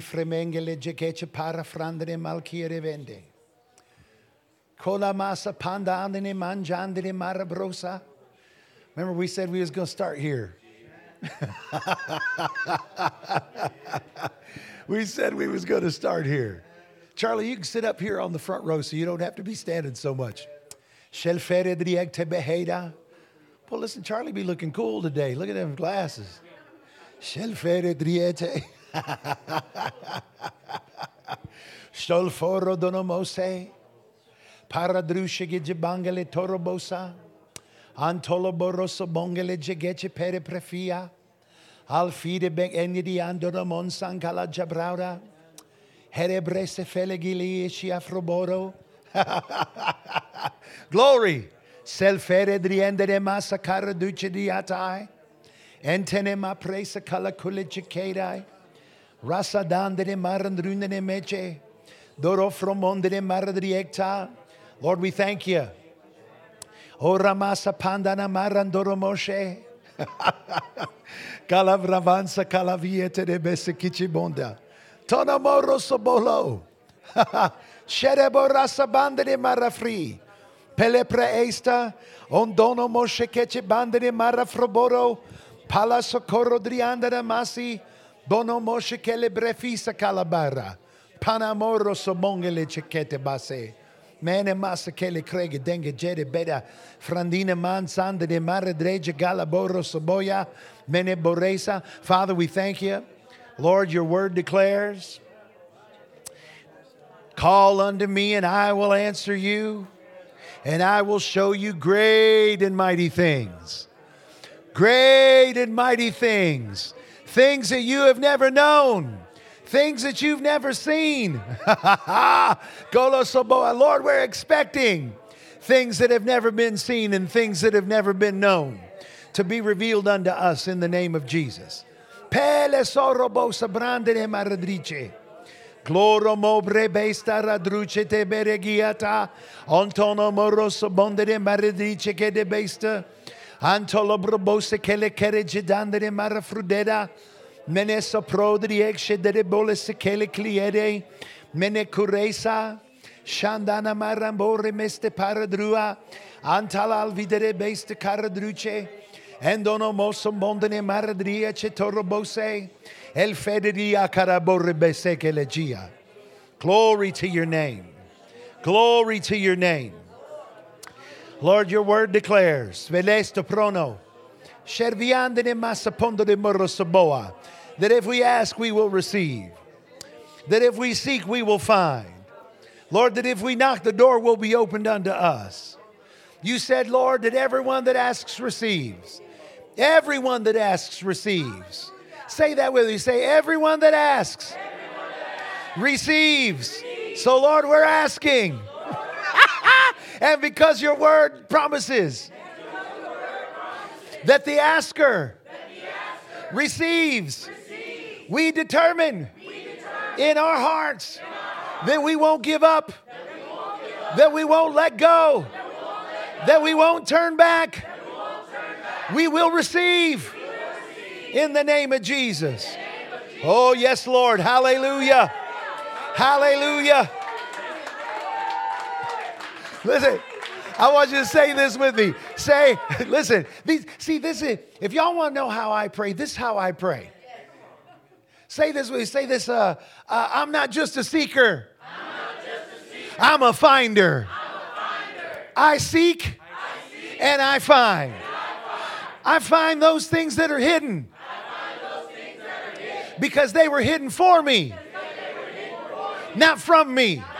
Fremengele jekeche malkire vende. Kola masa panda andene manjandene marabrosa. Remember we said we was going to start here. we said we was going to start here. Charlie, you can sit up here on the front row so you don't have to be standing so much. Well, listen, Charlie be looking cool today. Look at them glasses. Stolforo donomose. Paradrushe gijibangele torobosa. Antolo boroso bongele jegeche pere prefia. Alfide bek enidi andoro monsan kala jabrauda. Herebrese felegili ishi afroboro. Glory. Selfere driendere masa cara duce diatai. Entene ma presa kala kule chikedai. Rasa dandere marandrunene meche. Doro fromondere maradriekta. Lord, we thank you. O ramasa pandana marandoro moshe. Kalavravansa kalaviete de besekichibonda. Tonamoro sobolo. Sherebo rasa bandere marafri. Pelepre esta. Ondono moshe keche bandere marafroboro. Pala socorro driandere masi. Bono moshe kele brefisa calabara. Panamoro sobongele chekete base. Mene massa che le crege dengue jede beda frandine man sande de mare dreje galaboro soboya mene boresa. Father, we thank you. Lord, your word declares, Call unto me, and I will answer you, and I will show you great and mighty things. Great and mighty things. Things that you have never known things that you've never seen. Golosoboa. Lord, we're expecting things that have never been seen and things that have never been known to be revealed unto us in the name of Jesus. Pele mobre. Antono de. Antolo brobose che le kereje dandere marafrudeda. Mene soprodri ekshe de bole sekele kliede. Mene kuresa. Shandana marambore meste paradrua. Antala alvidere beste caradruce. Endono moso bondene maradria ce torobose. El federia carabore bese che legia. Glory to your name. Glory to your name. Lord, your word declares, Velesto prono, Sherviandene masapondo de morosoboa, that if we ask, we will receive. That if we seek, we will find. Lord, that if we knock, the door will be opened unto us. You said, Lord, that everyone that asks receives. Everyone that asks receives. Say that with me. Say, everyone that asks, everyone that asks receives. receives. So, Lord, we're asking. And because your word promises that the asker, receives, we determine, in our hearts that we won't give up, that we won't let go, that we won't turn back. We will receive in the name of Jesus. Oh, yes, Lord. Hallelujah. Hallelujah. Listen, I want you to say this with me. Say, listen, these, see, this is, if y'all want to know how I pray, this is how I pray. Say this with me. Say this, uh, uh, I'm not just a seeker. I'm, just a seeker. I'm, a, finder. I'm a finder. I seek, I seek and, I find. and I find. I find those things that are hidden. That are hidden. Because they were hidden for me, hidden for me. not from me. Not from me.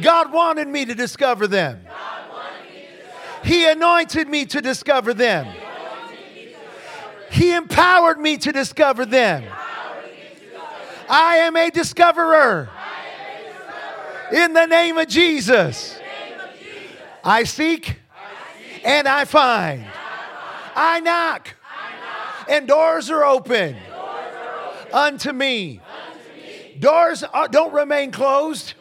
God wanted me to discover them. He anointed me to discover them. He empowered me to discover them. I am a discoverer. In the name of Jesus. I seek and I find. I knock and doors are open unto me. Doors uh, don't remain closed.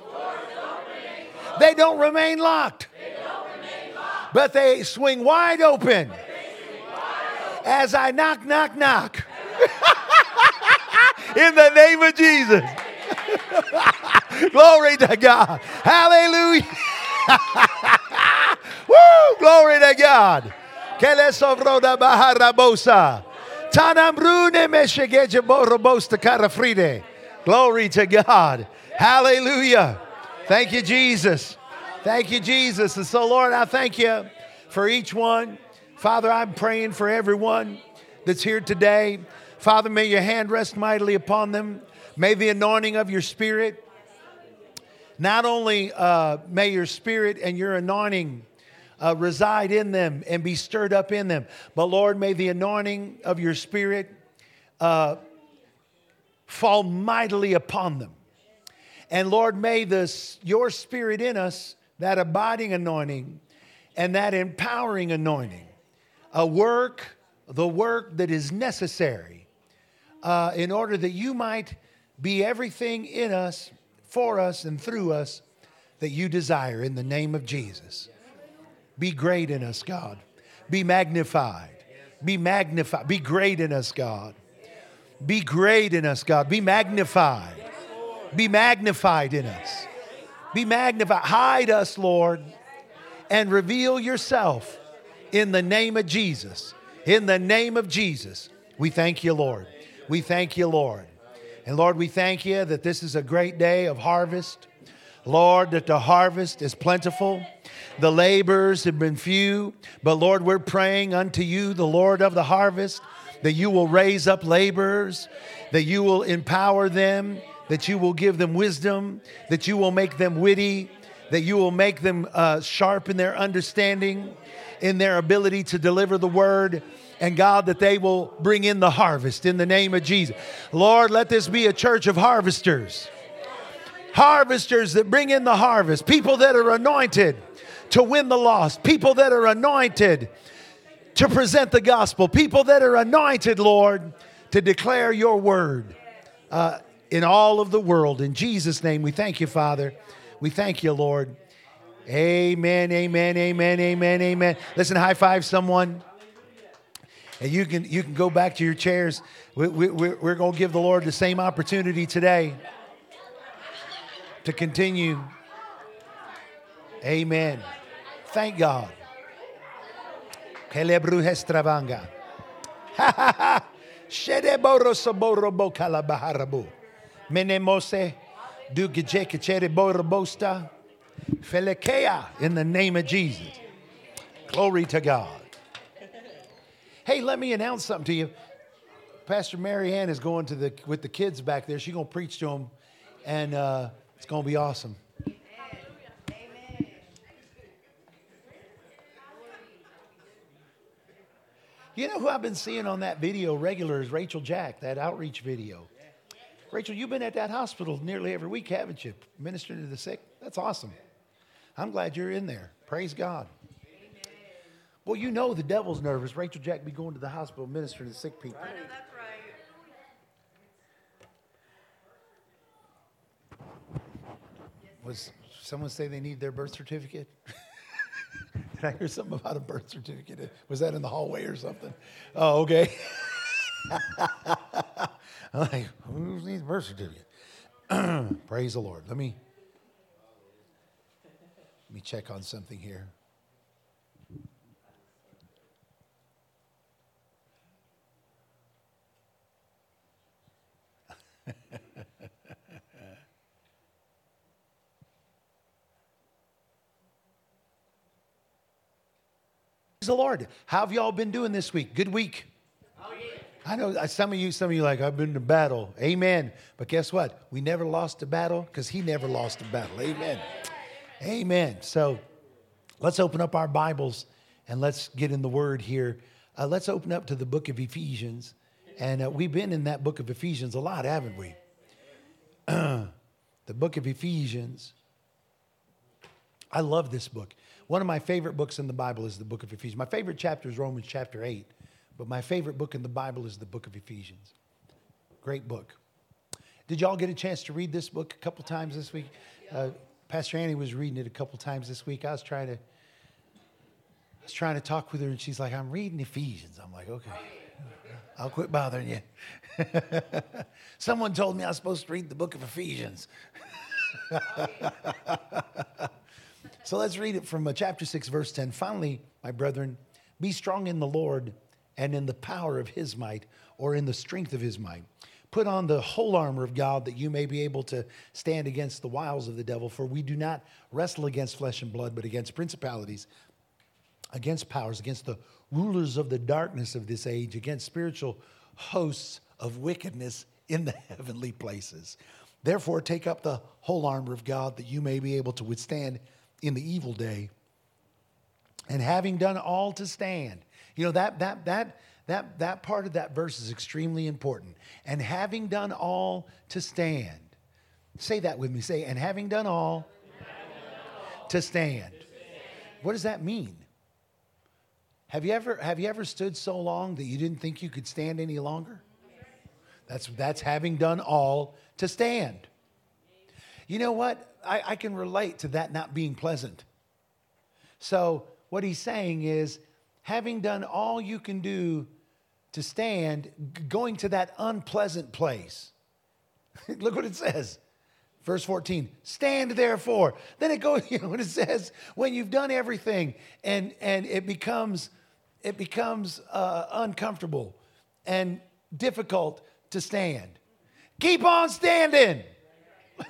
They don't remain locked but they swing wide open as I knock, knock, knock. In the name of Jesus. Glory to God. Hallelujah. Woo! Glory to God. Baharabosa. Glory to God. Hallelujah. Thank you, Jesus. Thank you, Jesus. And so, Lord, I thank you for each one. Father, I'm praying for everyone that's here today. Father, may your hand rest mightily upon them. May the anointing of your spirit, not only uh, may your spirit and your anointing uh, reside in them and be stirred up in them, but Lord, may the anointing of your spirit uh, fall mightily upon them. And Lord, may this, your spirit in us, that abiding anointing and that empowering anointing, a work, the work that is necessary uh, in order that you might be everything in us, for us, and through us that you desire in the name of Jesus. Be great in us, God. Be magnified. Be magnified. Be great in us, God. Be great in us, God. Be magnified. Be magnified in us. Be magnified. Hide us, Lord, and reveal yourself in the name of Jesus. In the name of Jesus. We thank you, Lord. We thank you, Lord. And Lord, we thank you that this is a great day of harvest. Lord, that the harvest is plentiful. The labors have been few. But Lord, we're praying unto you, the Lord of the harvest, that you will raise up laborers, that you will empower them, that you will give them wisdom, that you will make them witty, that you will make them uh, sharp in their understanding, in their ability to deliver the word. And God, that they will bring in the harvest in the name of Jesus. Lord, let this be a church of harvesters. Harvesters that bring in the harvest. People that are anointed to win the lost. People that are anointed to present the gospel. People that are anointed, Lord, to declare your word uh, in all of the world. In Jesus' name, we thank you, Father. We thank you, Lord. Amen, amen, amen, amen, amen. Listen, high five someone. And you can, you can go back to your chairs. We, we, we're going to give the Lord the same opportunity today to continue. Amen. Thank God. Ha ha ha. Menemose in the name of Jesus. Glory to God. Hey, let me announce something to you. Pastor Mary Ann is going to the with the kids back there. She's going to preach to them, and uh, it's going to be awesome. You know who I've been seeing on that video regular is Rachel Jack, that outreach video. Rachel, you've been at that hospital nearly every week, haven't you? Ministering to the sick. That's awesome. I'm glad you're in there. Praise God. Well, you know the devil's nervous. Rachel Jack be going to the hospital ministering to sick people. That's right Was someone say they need their birth certificate? Did I hear something about a birth certificate? Was that in the hallway or something? Oh, okay. Like, who needs a birth certificate? Praise the Lord. Let me let me check on something here. The Lord. How have y'all been doing this week? Good week. I know uh, some of you, some of you like, I've been to battle. Amen. But guess what? We never lost a battle because he never lost a battle. Amen. Amen. So let's open up our Bibles and let's get in the word here. Uh, let's open up to the book of Ephesians. And uh, we've been in that book of Ephesians a lot, haven't we? the book of Ephesians. I love this book. One of my favorite books in the Bible is the book of Ephesians. My favorite chapter is Romans chapter 8, but my favorite book in the Bible is the book of Ephesians. Great book. Did y'all get a chance to read this book a couple times this week? Uh, Pastor Annie was reading it a couple times this week. I was trying to I was trying to talk with her and she's like, I'm reading Ephesians. I'm like, okay. I'll quit bothering you. Someone told me I was supposed to read the book of Ephesians. so let's read it from uh, chapter 6, verse 10. Finally, my brethren, be strong in the Lord and in the power of his might, or in the strength of his might. Put on the whole armor of God that you may be able to stand against the wiles of the devil, for we do not wrestle against flesh and blood, but against principalities, against powers, against the rulers of the darkness of this age, against spiritual hosts of wickedness in the heavenly places. Therefore, take up the whole armor of God that you may be able to withstand in the evil day. And having done all to stand, you know, that, that, that, that, that part of that verse is extremely important. And having done all to stand. Say that with me. Say, and having done all, to, stand. What does that mean? Have you ever have you ever stood so long that you didn't think you could stand any longer? That's that's having done all to stand. You know what? I, I can relate to that not being pleasant. So what he's saying is having done all you can do to stand, going to that unpleasant place. Look what it says. Verse 14, stand therefore. Then it goes, you know what it says, when you've done everything and, and it becomes, it becomes uh, uncomfortable and difficult to stand. Keep on standing.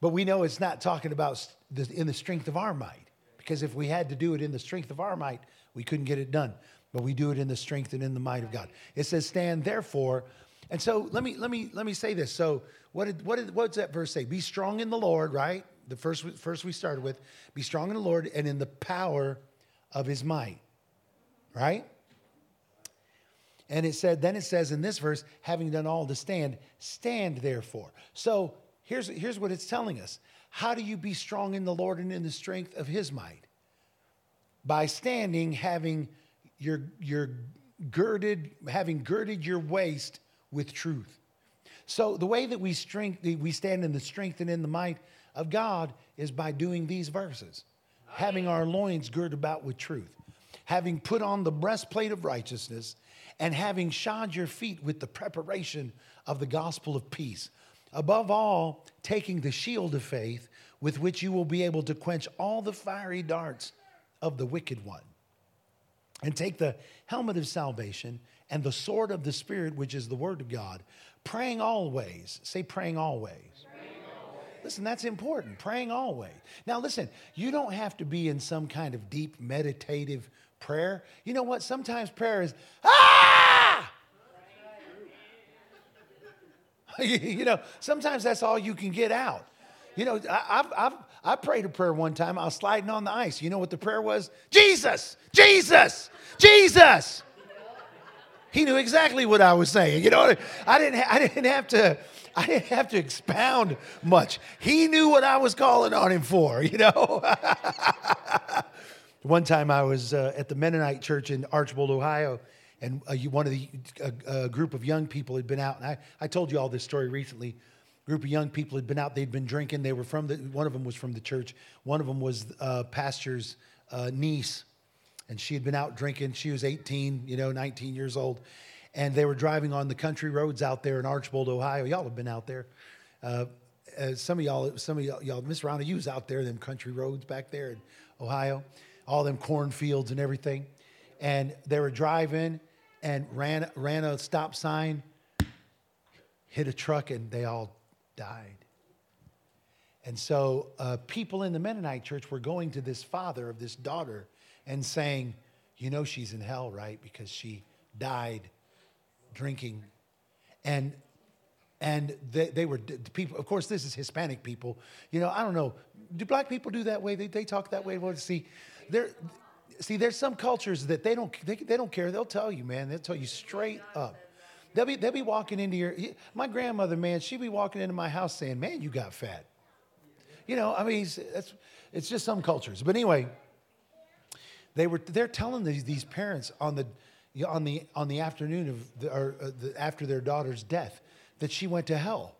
but we know it's not talking about in the strength of our might. Because if we had to do it in the strength of our might, we couldn't get it done. But we do it in the strength and in the might of God. It says, stand therefore. And so let me let me let me say this. So what did what did what's that verse say? Be strong in the Lord, right? The first first we started with, be strong in the Lord and in the power of his might. Right? And it said, then it says in this verse, having done all to stand, stand therefore. So here's, here's what it's telling us. How do you be strong in the Lord and in the strength of his might? By standing, having your, your girded, having girded your waist with truth. So the way that we strength, we stand in the strength and in the might of God is by doing these verses. Having our loins girded about with truth, having put on the breastplate of righteousness, and having shod your feet with the preparation of the gospel of peace. Above all, taking the shield of faith with which you will be able to quench all the fiery darts of the wicked one. And take the helmet of salvation and the sword of the Spirit, which is the word of God, praying always. Say, praying always. Listen, that's important. Praying always. Now, listen, you don't have to be in some kind of deep meditative prayer. You know what? Sometimes prayer is, ah! you know, sometimes that's all you can get out. You know, I, have I've, I prayed a prayer one time. I was sliding on the ice. You know what the prayer was? Jesus, Jesus, Jesus. He knew exactly what I was saying. You know, I didn't, I didn't have to, I didn't have to expound much. He knew what I was calling on him for. You know. one time I was uh, at the Mennonite church in Archbold, Ohio, and uh, one of the a, a, group of young people had been out, and I, I told you all this story recently. A group of young people had been out; they'd been drinking. They were from the. One of them was from the church. One of them was uh, pastor's uh, niece, and she had been out drinking. She was 18, you know, 19 years old, and they were driving on the country roads out there in Archbold, Ohio. Y'all have been out there. Uh, uh, some of y'all, some of y'all, y'all Miss Rhonda, you was out there, them country roads back there in Ohio, all them cornfields and everything. And they were driving, and ran, ran a stop sign, hit a truck, and they all died. And so uh, people in the Mennonite church were going to this father of this daughter and saying, You know, she's in hell, right? Because she died drinking. And and they, they were the people of course this is hispanic people you know i don't know do black people do that way they, they talk that way well see they're see, there's some cultures that they don't they, they don't care. They'll tell you, man. They'll tell you straight up. They'll be they'll be walking into your my grandmother, man. She'd be walking into my house saying, "Man, you got fat." You know, I mean, it's it's just some cultures. But anyway, they were they're telling these these parents on the on the on the afternoon of the, or uh, the, after their daughter's death that she went to hell,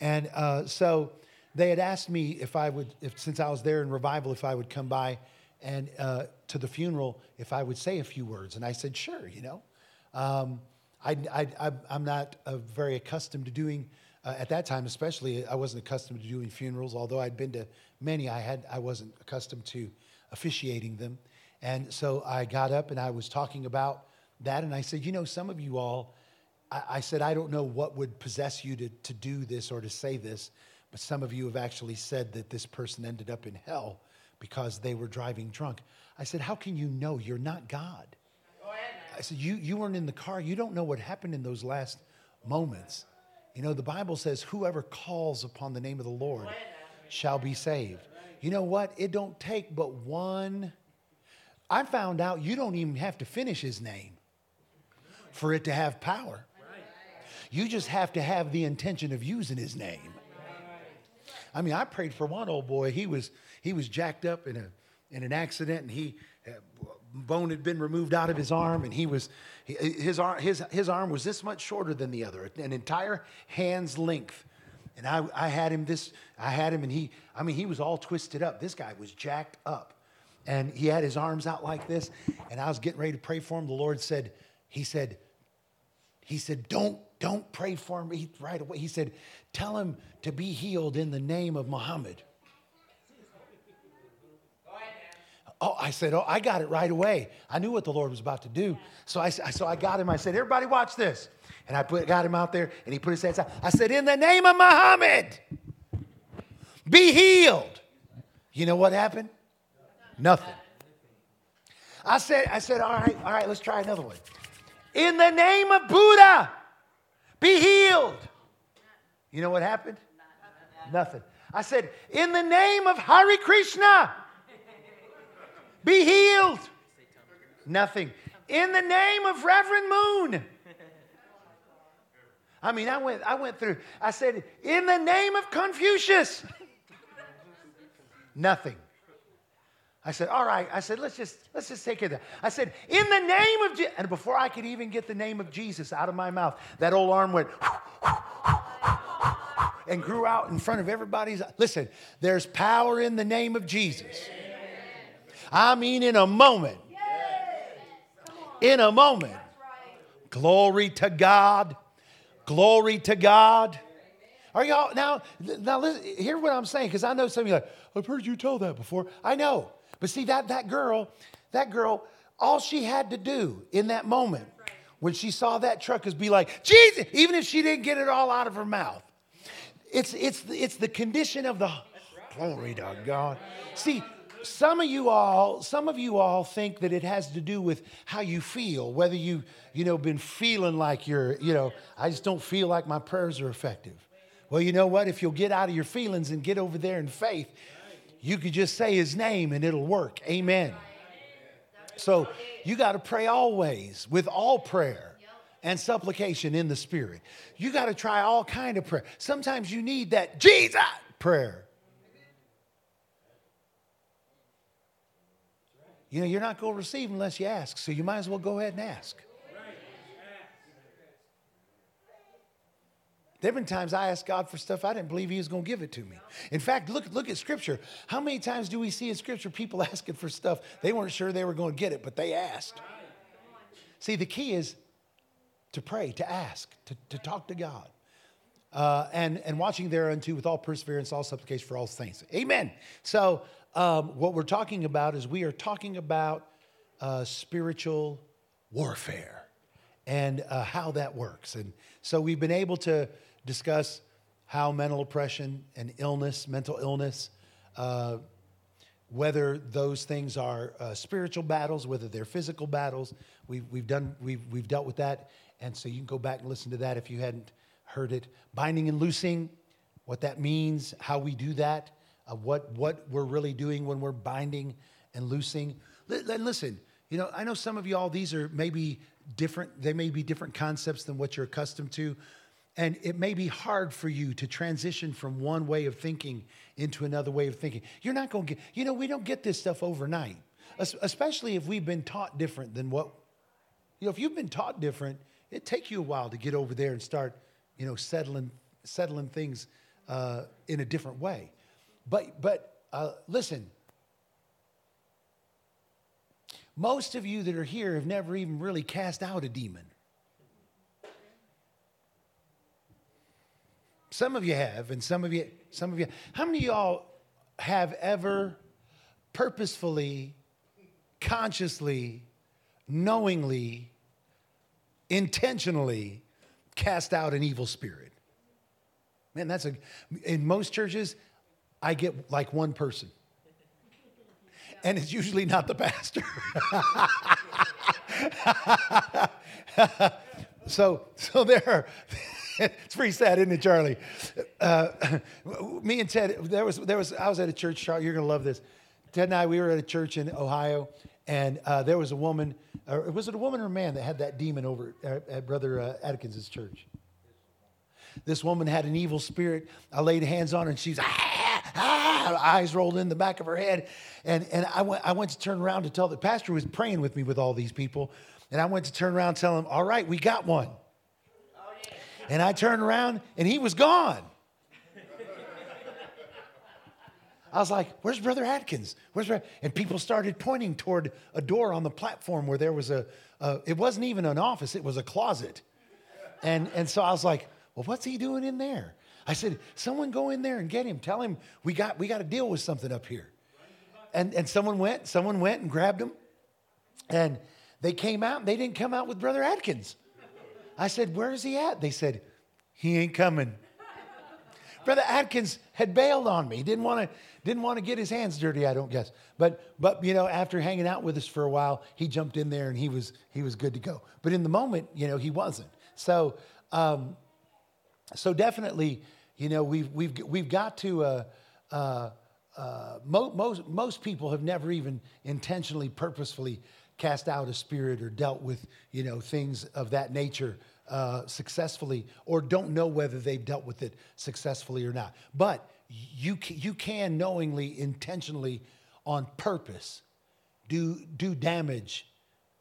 and uh, so they had asked me if I would if since I was there in revival if I would come by and uh, to the funeral if I would say a few words. And I said, sure, you know. Um, I, I'm not uh, very accustomed to doing, uh, at that time especially, I wasn't accustomed to doing funerals. Although I'd been to many, I, had, I wasn't accustomed to officiating them. And so I got up and I was talking about that. And I said, you know, some of you all, I, I said, I don't know what would possess you to, to do this or to say this, but some of you have actually said that this person ended up in hell because they were driving drunk. I said, How can you know? You're not God. I said, you, you weren't in the car. You don't know what happened in those last moments. You know, the Bible says, Whoever calls upon the name of the Lord shall be saved. You know what? It don't take but one. I found out you don't even have to finish his name for it to have power. You just have to have the intention of using his name. I mean, I prayed for one old boy. He was he was jacked up in a in an accident, and he uh, bone had been removed out of his arm, and he was his arm his his arm was this much shorter than the other, an entire hand's length. And I, I had him this, I had him, and he, I mean, he was all twisted up. This guy was jacked up. And he had his arms out like this. And I was getting ready to pray for him. The Lord said, He said, He said, Don't don't pray for him right away. He said, Tell him to be healed in the name of Muhammad. Oh, I said, Oh, I got it right away. I knew what the Lord was about to do. So I, so I got him. I said, Everybody, watch this. And I put, got him out there, and he put his hands out. I said, In the name of Muhammad, be healed. You know what happened? Nothing. I said, I said, all right, all right, let's try another one. In the name of Buddha, be healed. You know what happened? Nothing. I said, in the name of Hari Krishna, be healed. Nothing. In the name of Reverend Moon. I mean, I went, I went through, I said, in the name of Confucius. Nothing. I said, all right. I said, let's just, let's just take it. I said, in the name of Jesus. And before I could even get the name of Jesus out of my mouth, that old arm went and grew out in front of everybody's. Listen, there's power in the name of Jesus. I mean, in a moment. In a moment. Glory to God. Glory to God. Are y'all now? Now, listen, hear what I'm saying because I know some of you like I've heard you tell that before. I know, but see, that, that girl, that girl, all she had to do in that moment when she saw that truck is be like, Jesus, even if she didn't get it all out of her mouth. It's, it's, it's the condition of the glory to God. See, some of you all, some of you all think that it has to do with how you feel, whether you, you know, been feeling like you're, you know, I just don't feel like my prayers are effective. Well, you know what? If you'll get out of your feelings and get over there in faith, you could just say his name and it'll work. Amen. So you got to pray always with all prayer and supplication in the spirit. You got to try all kind of prayer. Sometimes you need that Jesus prayer. You know, you're not going to receive unless you ask, so you might as well go ahead and ask. There have been times I asked God for stuff I didn't believe He was going to give it to me. In fact, look, look at Scripture. How many times do we see in Scripture people asking for stuff they weren't sure they were going to get it, but they asked? See, the key is to pray, to ask, to, to talk to God. Uh, and, and watching thereunto with all perseverance, all supplication for all things. Amen. So, um, what we're talking about is we are talking about uh, spiritual warfare and uh, how that works. And so, we've been able to discuss how mental oppression and illness, mental illness, uh, whether those things are uh, spiritual battles, whether they're physical battles. We've, we've, done, we've, we've dealt with that. And so you can go back and listen to that if you hadn't heard it. Binding and loosing, what that means, how we do that, uh, what, what we're really doing when we're binding and loosing. L- listen, you know, I know some of y'all, these are maybe different, they may be different concepts than what you're accustomed to. And it may be hard for you to transition from one way of thinking into another way of thinking. You're not going to get, you know, we don't get this stuff overnight, especially if we've been taught different than what, you know, if you've been taught different, it take you a while to get over there and start, you know, settling, settling things uh, in a different way. But, but uh, listen, most of you that are here have never even really cast out a demon. Some of you have, and some of you, some of you. How many of y'all have ever purposefully, consciously, knowingly, intentionally cast out an evil spirit? Man, that's a, in most churches, I get like one person. And it's usually not the pastor. so, so there are, it's pretty sad, isn't it, Charlie? Uh, me and Ted, there was, there was, I was at a church, Charlie, you're gonna love this. Ted and I, we were at a church in Ohio, and uh, there was a woman, or was it a woman or a man that had that demon over at, at Brother uh, Atkins' church? This woman had an evil spirit. I laid hands on her, and she's ah, ah, eyes rolled in the back of her head. And, and I, went, I went to turn around to tell the pastor was praying with me with all these people. And I went to turn around and tell him, All right, we got one. And I turned around, and he was gone. I was like, "Where's Brother Atkins? Where's Brother? And people started pointing toward a door on the platform where there was a. a it wasn't even an office; it was a closet. And and so I was like, "Well, what's he doing in there?" I said, "Someone go in there and get him. Tell him we got we got to deal with something up here." And and someone went. Someone went and grabbed him, and they came out. and They didn't come out with Brother Atkins. I said, "Where is he at?" They said, "He ain't coming." Brother Atkins had bailed on me. He didn't want to didn't want to get his hands dirty, I don't guess. But but you know, after hanging out with us for a while, he jumped in there and he was he was good to go. But in the moment, you know, he wasn't. So um, so definitely, you know, we've we've we've got to. Uh, uh, uh, mo- most most people have never even intentionally, purposefully cast out a spirit or dealt with you know things of that nature uh, successfully or don't know whether they've dealt with it successfully or not. But you, you can knowingly, intentionally, on purpose, do, do damage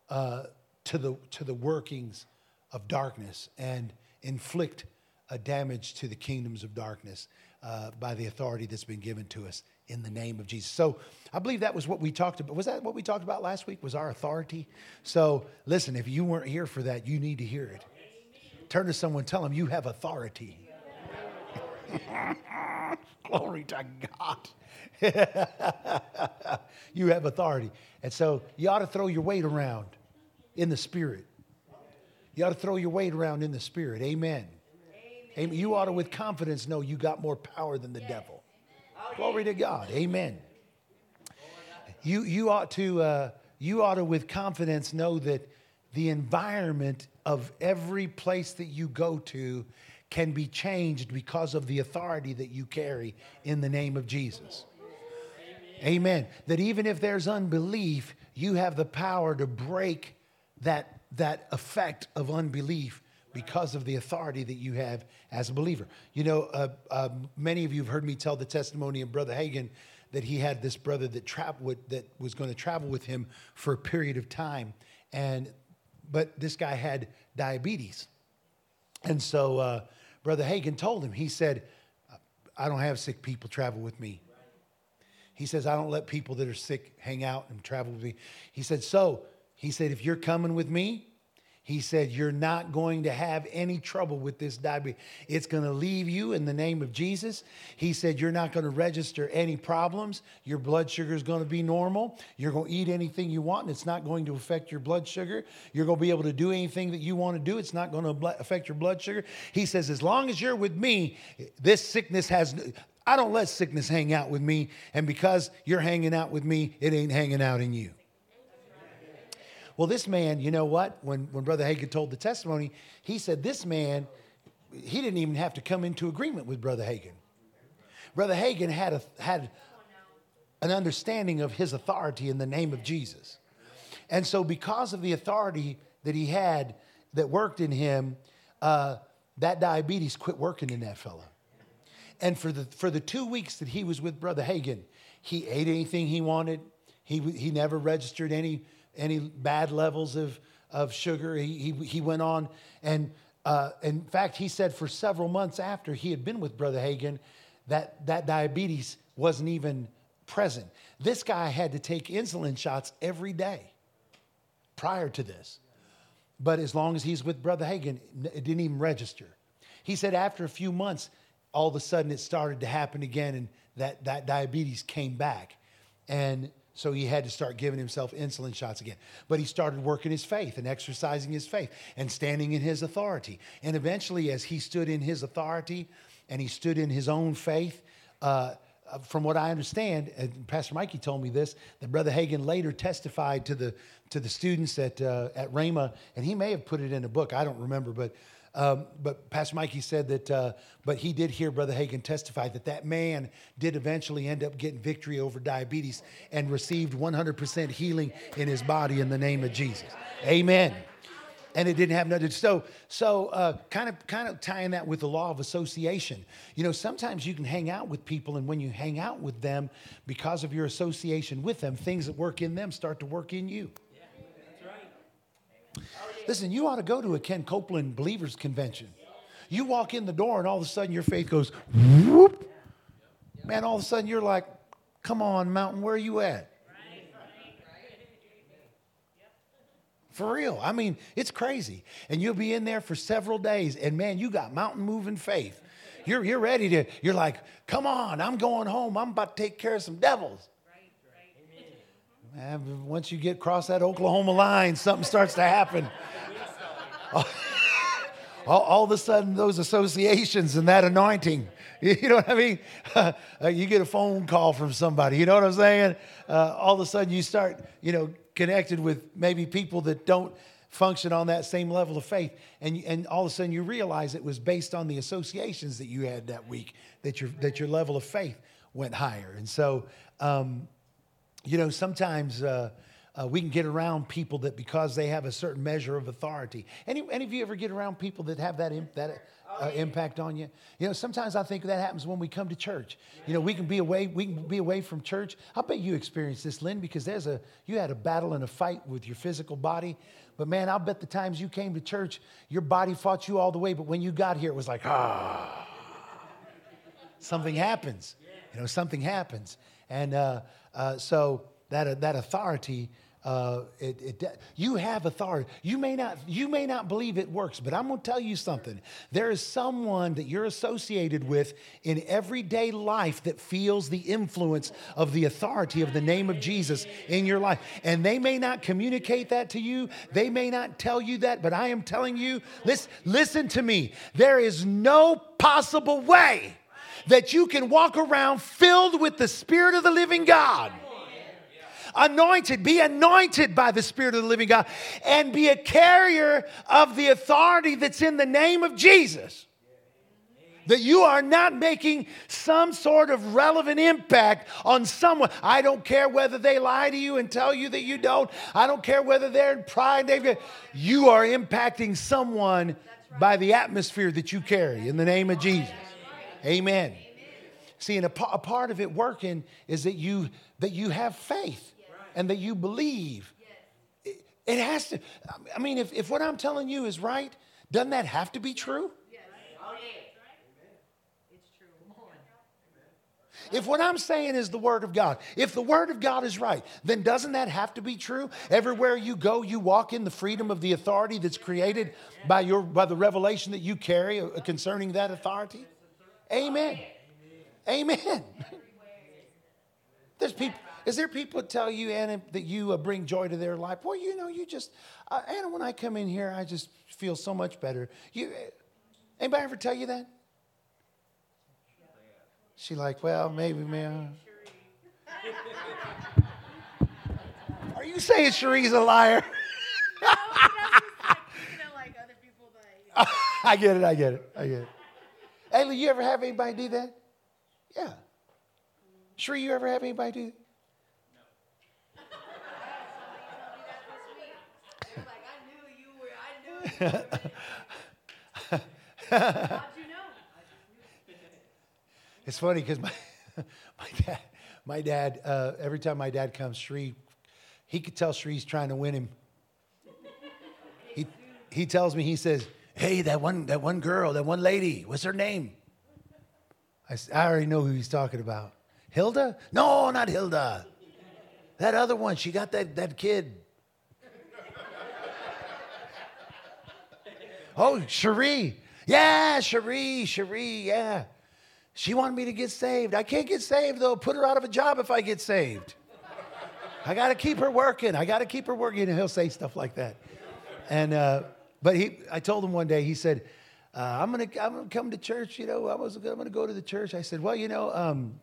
uh, to, the, to the workings of darkness and inflict a damage to the kingdoms of darkness uh, by the authority that's been given to us in the name of Jesus. So I believe that was what we talked about. Was that what we talked about last week? Was our authority? So listen, if you weren't here for that, you need to hear it. Turn to someone, tell them you have authority. Glory to God. you have authority. And so you ought to throw your weight around in the spirit. You ought to throw your weight around in the spirit. Amen. Amen. You ought to, with confidence, know you got more power than the devil. Glory to God. Amen. You, you ought to, uh, you ought to, with confidence, know that the environment of every place that you go to can be changed because of the authority that you carry in the name of Jesus. Amen. That even if there's unbelief, you have the power to break that, that effect of unbelief because of the authority that you have as a believer. You know, uh, uh, many of you have heard me tell the testimony of Brother Hagin that he had this brother that, traveled that was going to travel with him for a period of time. And, but this guy had diabetes. And so uh, Brother Hagin told him, he said, I don't have sick people travel with me. He says, I don't let people that are sick hang out and travel with me. He said, So, he said, if you're coming with me, he said, You're not going to have any trouble with this diabetes. It's going to leave you in the name of Jesus. He said, You're not going to register any problems. Your blood sugar is going to be normal. You're going to eat anything you want, and it's not going to affect your blood sugar. You're going to be able to do anything that you want to do. It's not going to affect your blood sugar. He says, As long as you're with me, this sickness has. I don't let sickness hang out with me. And because you're hanging out with me, it ain't hanging out in you. Well, this man, you know what? When, when Brother Hagin told the testimony, he said this man, he didn't even have to come into agreement with Brother Hagin. Brother Hagin had, a, had an understanding of his authority in the name of Jesus. And so, because of the authority that he had that worked in him, uh, that diabetes quit working in that fella. And for the, for the two weeks that he was with Brother Hagin, he ate anything he wanted. He, he never registered any any bad levels of, of sugar. He, he, he went on, and uh, in fact, he said for several months after he had been with Brother Hagin, that, that diabetes wasn't even present. This guy had to take insulin shots every day prior to this. But as long as he's with Brother Hagin, it didn't even register. He said after a few months, all of a sudden it started to happen again and that, that diabetes came back. And so he had to start giving himself insulin shots again. But he started working his faith and exercising his faith and standing in his authority. And eventually, as he stood in his authority and he stood in his own faith, uh, uh from what I understand, and Pastor Mikey told me this, that Brother Hagin later testified to the to the students at uh, at Rhema, and he may have put it in a book. I don't remember, but um, but Pastor Mikey said that, uh, but he did hear Brother Hagin testify that that man did eventually end up getting victory over diabetes and received 100% healing in his body in the name of Jesus. Amen. And it didn't have nothing. So, so uh, kind of, kind of tying that with the law of association. You know, sometimes you can hang out with people, and when you hang out with them, because of your association with them, things that work in them start to work in you. Listen, you ought to go to a Ken Copeland Believers Convention. You walk in the door and all of a sudden your faith goes whoop. Man, all of a sudden you're like, come on, mountain, where are you at? For real. I mean, it's crazy. And you'll be in there for several days, and man, you got mountain moving faith. You're, you're ready to, you're like, come on, I'm going home. I'm about to take care of some devils. And once you get across that Oklahoma line, something starts to happen. all, all, of a sudden, those associations and that anointing, you know what I mean? Uh, you get a phone call from somebody, you know what I'm saying? Uh, all of a sudden, you start, you know, connected with maybe people that don't function on that same level of faith. And, and all of a sudden, you realize it was based on the associations that you had that week that your, that your level of faith went higher. And so, um, you know, sometimes uh, uh, we can get around people that because they have a certain measure of authority. Any, any of you ever get around people that have that, imp, that uh, impact on you? You know, sometimes I think that happens when we come to church. You know, we can be away, we can be away from church. I bet you experienced this, Lynn, because there's a you had a battle and a fight with your physical body. But man, I'll bet the times you came to church, your body fought you all the way. But when you got here, it was like, ah, something happens. You know, something happens. And uh, uh, so that, that authority, uh, it, it, you have authority. You may, not, you may not believe it works, but I'm going to tell you something. There is someone that you're associated with in everyday life that feels the influence of the authority of the name of Jesus in your life. And they may not communicate that to you, they may not tell you that, but I am telling you listen, listen to me. There is no possible way that you can walk around filled with the Spirit of the living God. Anointed, be anointed by the Spirit of the living God, and be a carrier of the authority that's in the name of Jesus that you are not making some sort of relevant impact on someone. I don't care whether they lie to you and tell you that you don't. I don't care whether they're in pride. They've, you are impacting someone by the atmosphere that you carry in the name of Jesus. Amen. See, and a, a, part of it working is that you that you have faith and that you believe. It, it, has to. I mean, if, if what I'm telling you is right, doesn't that have to be true? If what I'm saying is the Word of God, if the Word of God is right, then doesn't that have to be true? Everywhere you go, you walk in the freedom of the authority that's created by, your, by the revelation that you carry uh, concerning that authority? Amen. Amen. There's people. Is there people that tell you, Anna, that you uh, bring joy to their life? Well, you know, you just, uh, Anna, when I come in here, I just feel so much better. You, anybody ever tell you that? She like, well, maybe, man. Are you saying Cherie's a liar? I get it. I get it. I get it. Ayla, you ever have anybody do that? Yeah. Sure, you ever have anybody do that? it's funny because my, my dad, my dad uh, every time my dad comes, Cherie, he could tell Cherie's trying to win him. He, he tells me, he says, hey, that one, that one girl, that one lady, what's her name? I, I already know who he's talking about. Hilda? No, not Hilda. That other one, she got that, that kid. Oh, Cherie. Yeah, Cherie, Cherie, yeah. She wanted me to get saved. I can't get saved though. Put her out of a job if I get saved. I got to keep her working. I got to keep her working. And he'll say stuff like that. And, uh, but he, I told him one day, he said, uh, I'm going to I'm gonna come to church. You know, I was I'm going to go to the church. I said, well, you know, um,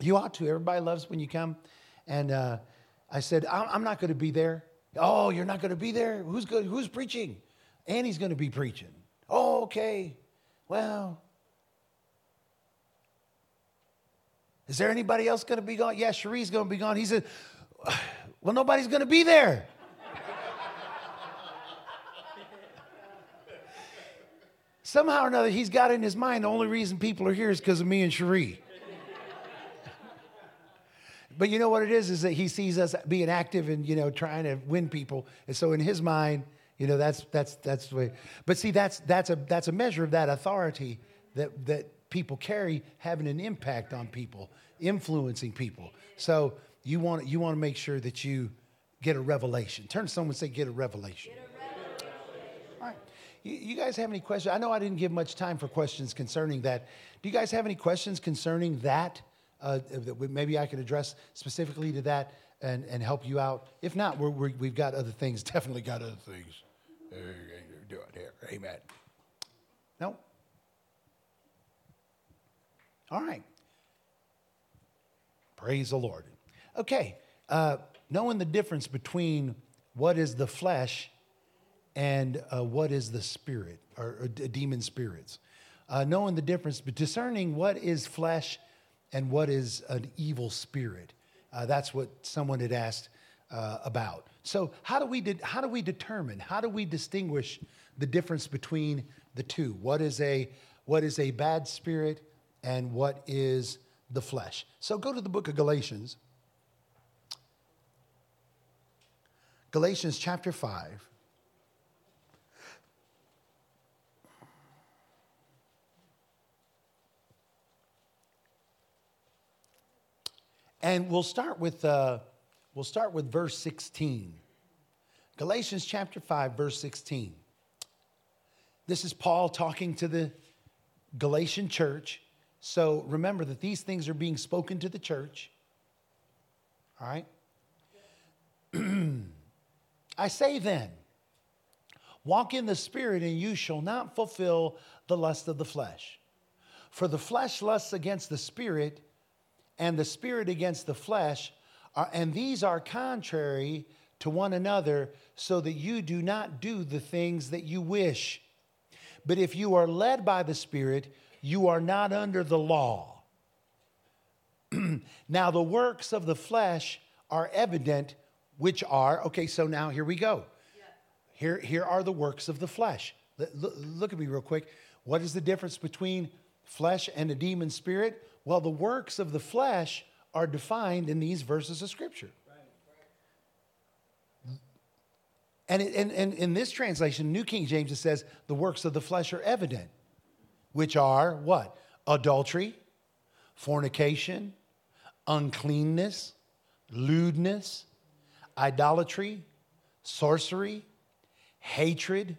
you ought to. Everybody loves when you come. And uh, I said, I'm not going to be there. Oh, you're not going to be there? Who's good? Who's preaching? Annie's going to be preaching. Oh, okay. Well, is there anybody else going to be gone? Yeah, Cherie's going to be gone. He said, Well, nobody's going to be there. Somehow or another, he's got in his mind the only reason people are here is because of me and Cherie. but you know what it is? Is that he sees us being active and you know trying to win people, and so in his mind, you know, that's that's that's the way. But see, that's that's a that's a measure of that authority that that people carry having an impact on people, influencing people. So you want you want to make sure that you get a revelation. Turn to someone and say, get a revelation. Get a revelation. You, you guys have any questions? I know I didn't give much time for questions concerning that. Do you guys have any questions concerning that? Uh, that maybe I could address specifically to that and, and help you out. If not, we have got other things, definitely got other things do it here. Amen. No? All right. Praise the Lord. Okay. Uh, knowing the difference between what is the flesh and uh, what is the spirit or, or demon spirits. Uh, knowing the difference, but discerning what is flesh and what is an evil spirit. Uh, that's what someone had asked uh, about. So, how do we de- how do we determine? How do we distinguish the difference between the two? What is a what is a bad spirit and what is the flesh? So, go to the book of Galatians. Galatians chapter 5. And we'll start with uh, We'll start with verse 16. Galatians chapter 5, verse 16. This is Paul talking to the Galatian church. So remember that these things are being spoken to the church. All right? I say then, walk in the Spirit, and you shall not fulfill the lust of the flesh. For the flesh lusts against the Spirit, and the Spirit against the flesh uh, and these are contrary to one another, so that you do not do the things that you wish. But if you are led by the Spirit, you are not under the law. now, the works of the flesh are evident, which are, okay, so now here we go. Here, here are the works of the flesh. Look, look at me real quick. What is the difference between flesh and a demon spirit? Well, the works of the flesh are defined in these verses of Scripture. And, in, and in this translation, New King James, it says, the works of the flesh are evident, which are what? Adultery, fornication, uncleanness, lewdness, idolatry, sorcery, hatred,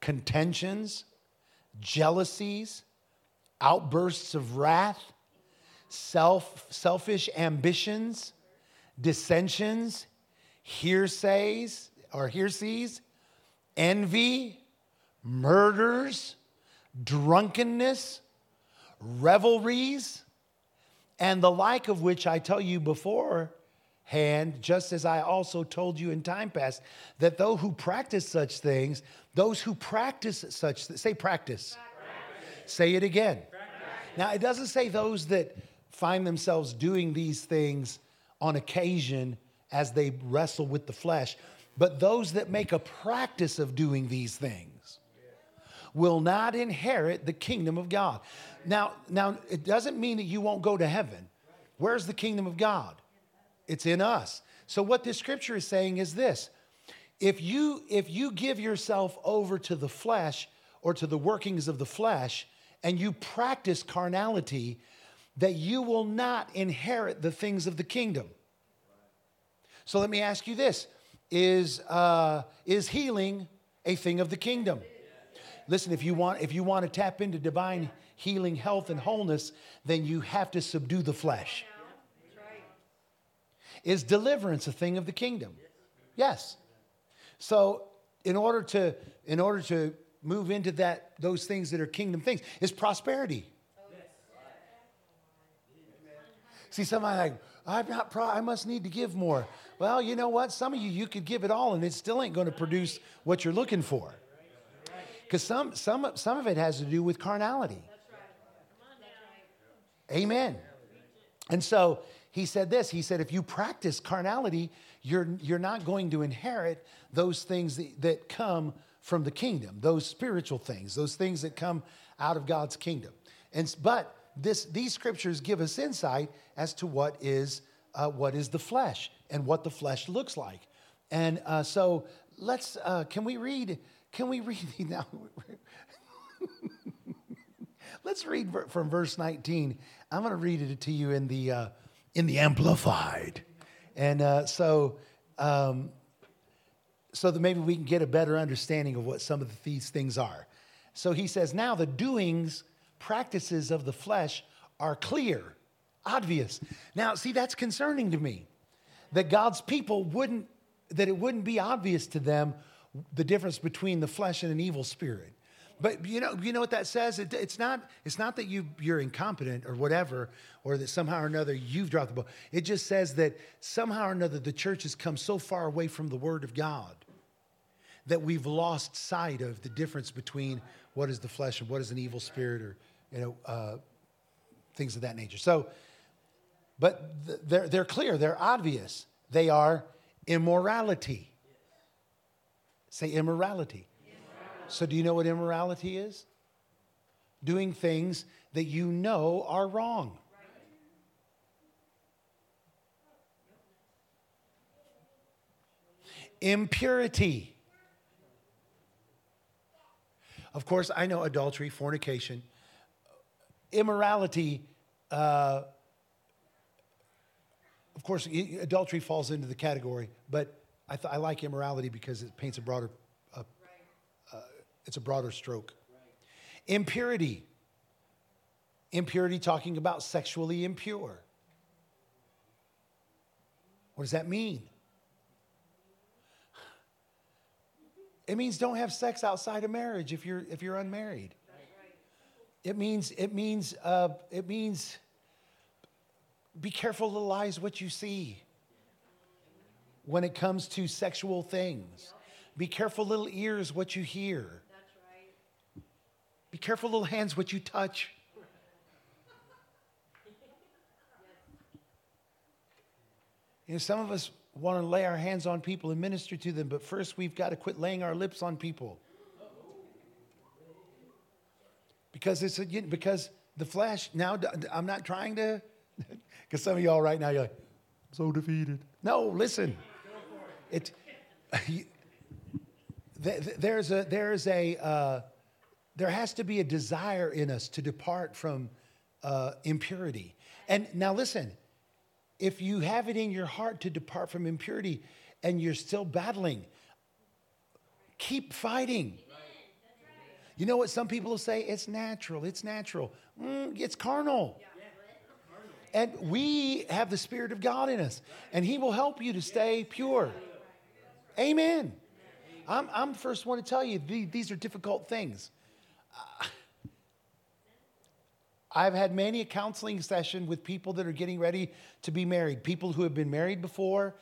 contentions, jealousies, outbursts of wrath self, selfish ambitions, dissensions, hearsays or hearsays, envy, murders, drunkenness, revelries, and the like of which I tell you beforehand, just as I also told you in time past, that those who practice such things, those who practice such, say practice. practice. Say it again. Practice. Now, it doesn't say those that find themselves doing these things on occasion as they wrestle with the flesh. But those that make a practice of doing these things will not inherit the kingdom of God. Now, now it doesn't mean that you won't go to heaven. Where's the kingdom of God? It's in us. So what this scripture is saying is this. If you if you give yourself over to the flesh or to the workings of the flesh and you practice carnality, that you will not inherit the things of the kingdom. So let me ask you this Is, uh, is healing a thing of the kingdom? Listen, if you want if you want to tap into divine healing, health, and wholeness, then you have to subdue the flesh. Is deliverance a thing of the kingdom? Yes. So in order to in order to move into that those things that are kingdom things is prosperity. See, somebody like, I'm not pro- I must need to give more. Well, you know what? Some of you, you could give it all and it still ain't going to produce what you're looking for. Because some, some, some of it has to do with carnality. Amen. And so he said this he said, if you practice carnality, you're, you're not going to inherit those things that, that come from the kingdom, those spiritual things, those things that come out of God's kingdom. And, but this, these scriptures give us insight as to what is, uh, what is the flesh and what the flesh looks like. And uh, so let's, uh, can we read, can we read now? let's read from verse 19. I'm going to read it to you in the, uh, in the Amplified. And uh, so, um, so that maybe we can get a better understanding of what some of these things are. So he says, Now the doings practices of the flesh are clear, obvious. Now, see, that's concerning to me that God's people wouldn't, that it wouldn't be obvious to them the difference between the flesh and an evil spirit. But you know, you know what that says? It, it's not, it's not that you, you're incompetent or whatever, or that somehow or another you've dropped the ball. It just says that somehow or another the church has come so far away from the Word of God that we've lost sight of the difference between what is the flesh and what is an evil spirit or you know, uh, things of that nature. So, but th- they're, they're clear, they're obvious. They are immorality. Say immorality. So, do you know what immorality is? Doing things that you know are wrong. Impurity. Of course, I know adultery, fornication, immorality, uh, of course, adultery falls into the category, but I, th- I like immorality because it paints a broader, uh, uh, it's a broader stroke. Right. Impurity. Impurity talking about sexually impure. What does that mean? It means don't have sex outside of marriage if you're, if you're unmarried. It means, it means, uh, it means be careful, little eyes, what you see when it comes to sexual things. Be careful, little ears, what you hear. Be careful, little hands, what you touch. You know, some of us want to lay our hands on people and minister to them, but first we've got to quit laying our lips on people. because it's a, because the flesh. Now I'm not trying to, because some of y'all right now you're like, so defeated. No, listen, it. there's a there's a uh, there has to be a desire in us to depart from uh, impurity. And now listen, if you have it in your heart to depart from impurity and you're still battling, keep fighting. You know what some people will say? It's natural. It's natural. Mm, it's carnal. And we have the Spirit of God in us, and He will help you to stay pure. Amen. I'm, I'm the first one to tell you these are difficult things. I've had many a counseling session with people that are getting ready to be married, people who have been married before,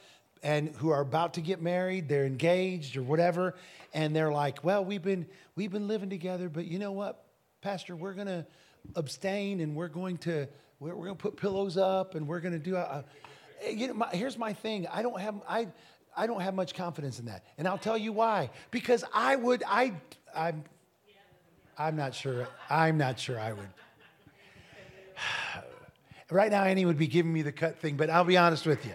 and who are about to get married, they're engaged or whatever, and they're like, "Well, we've been we've been living together, but you know what, Pastor, we're going to abstain and we're going to we're, we're going to put pillows up and we're going to do a, a you know, my, here's my thing. I don't have I I don't have much confidence in that, and I'll tell you why. Because I would I I'm I'm not sure I'm not sure I would. Right now, Annie would be giving me the cut thing, but I'll be honest with you.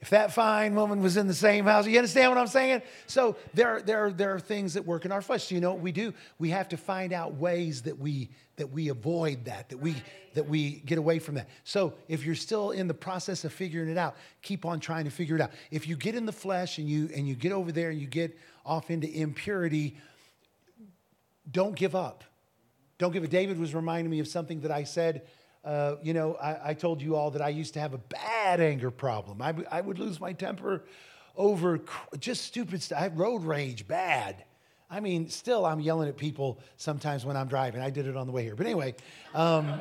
if that fine woman was in the same house. You understand what I'm saying? So there, there, there are things that work in our flesh. You know what we do? We have to find out ways that we that we avoid that, that we that we get away from that. So if you're still in the process of figuring it out, keep on trying to figure it out. If you get in the flesh and you and you get over there and you get off into impurity, don't give up. Don't give up. David was reminding me of something that I said uh, you know, I, I, told you all that I used to have a bad anger problem. I, I would lose my temper over just stupid stuff. I road rage, bad. I mean, still, I'm yelling at people sometimes when I'm driving. I did it on the way here. But anyway, um,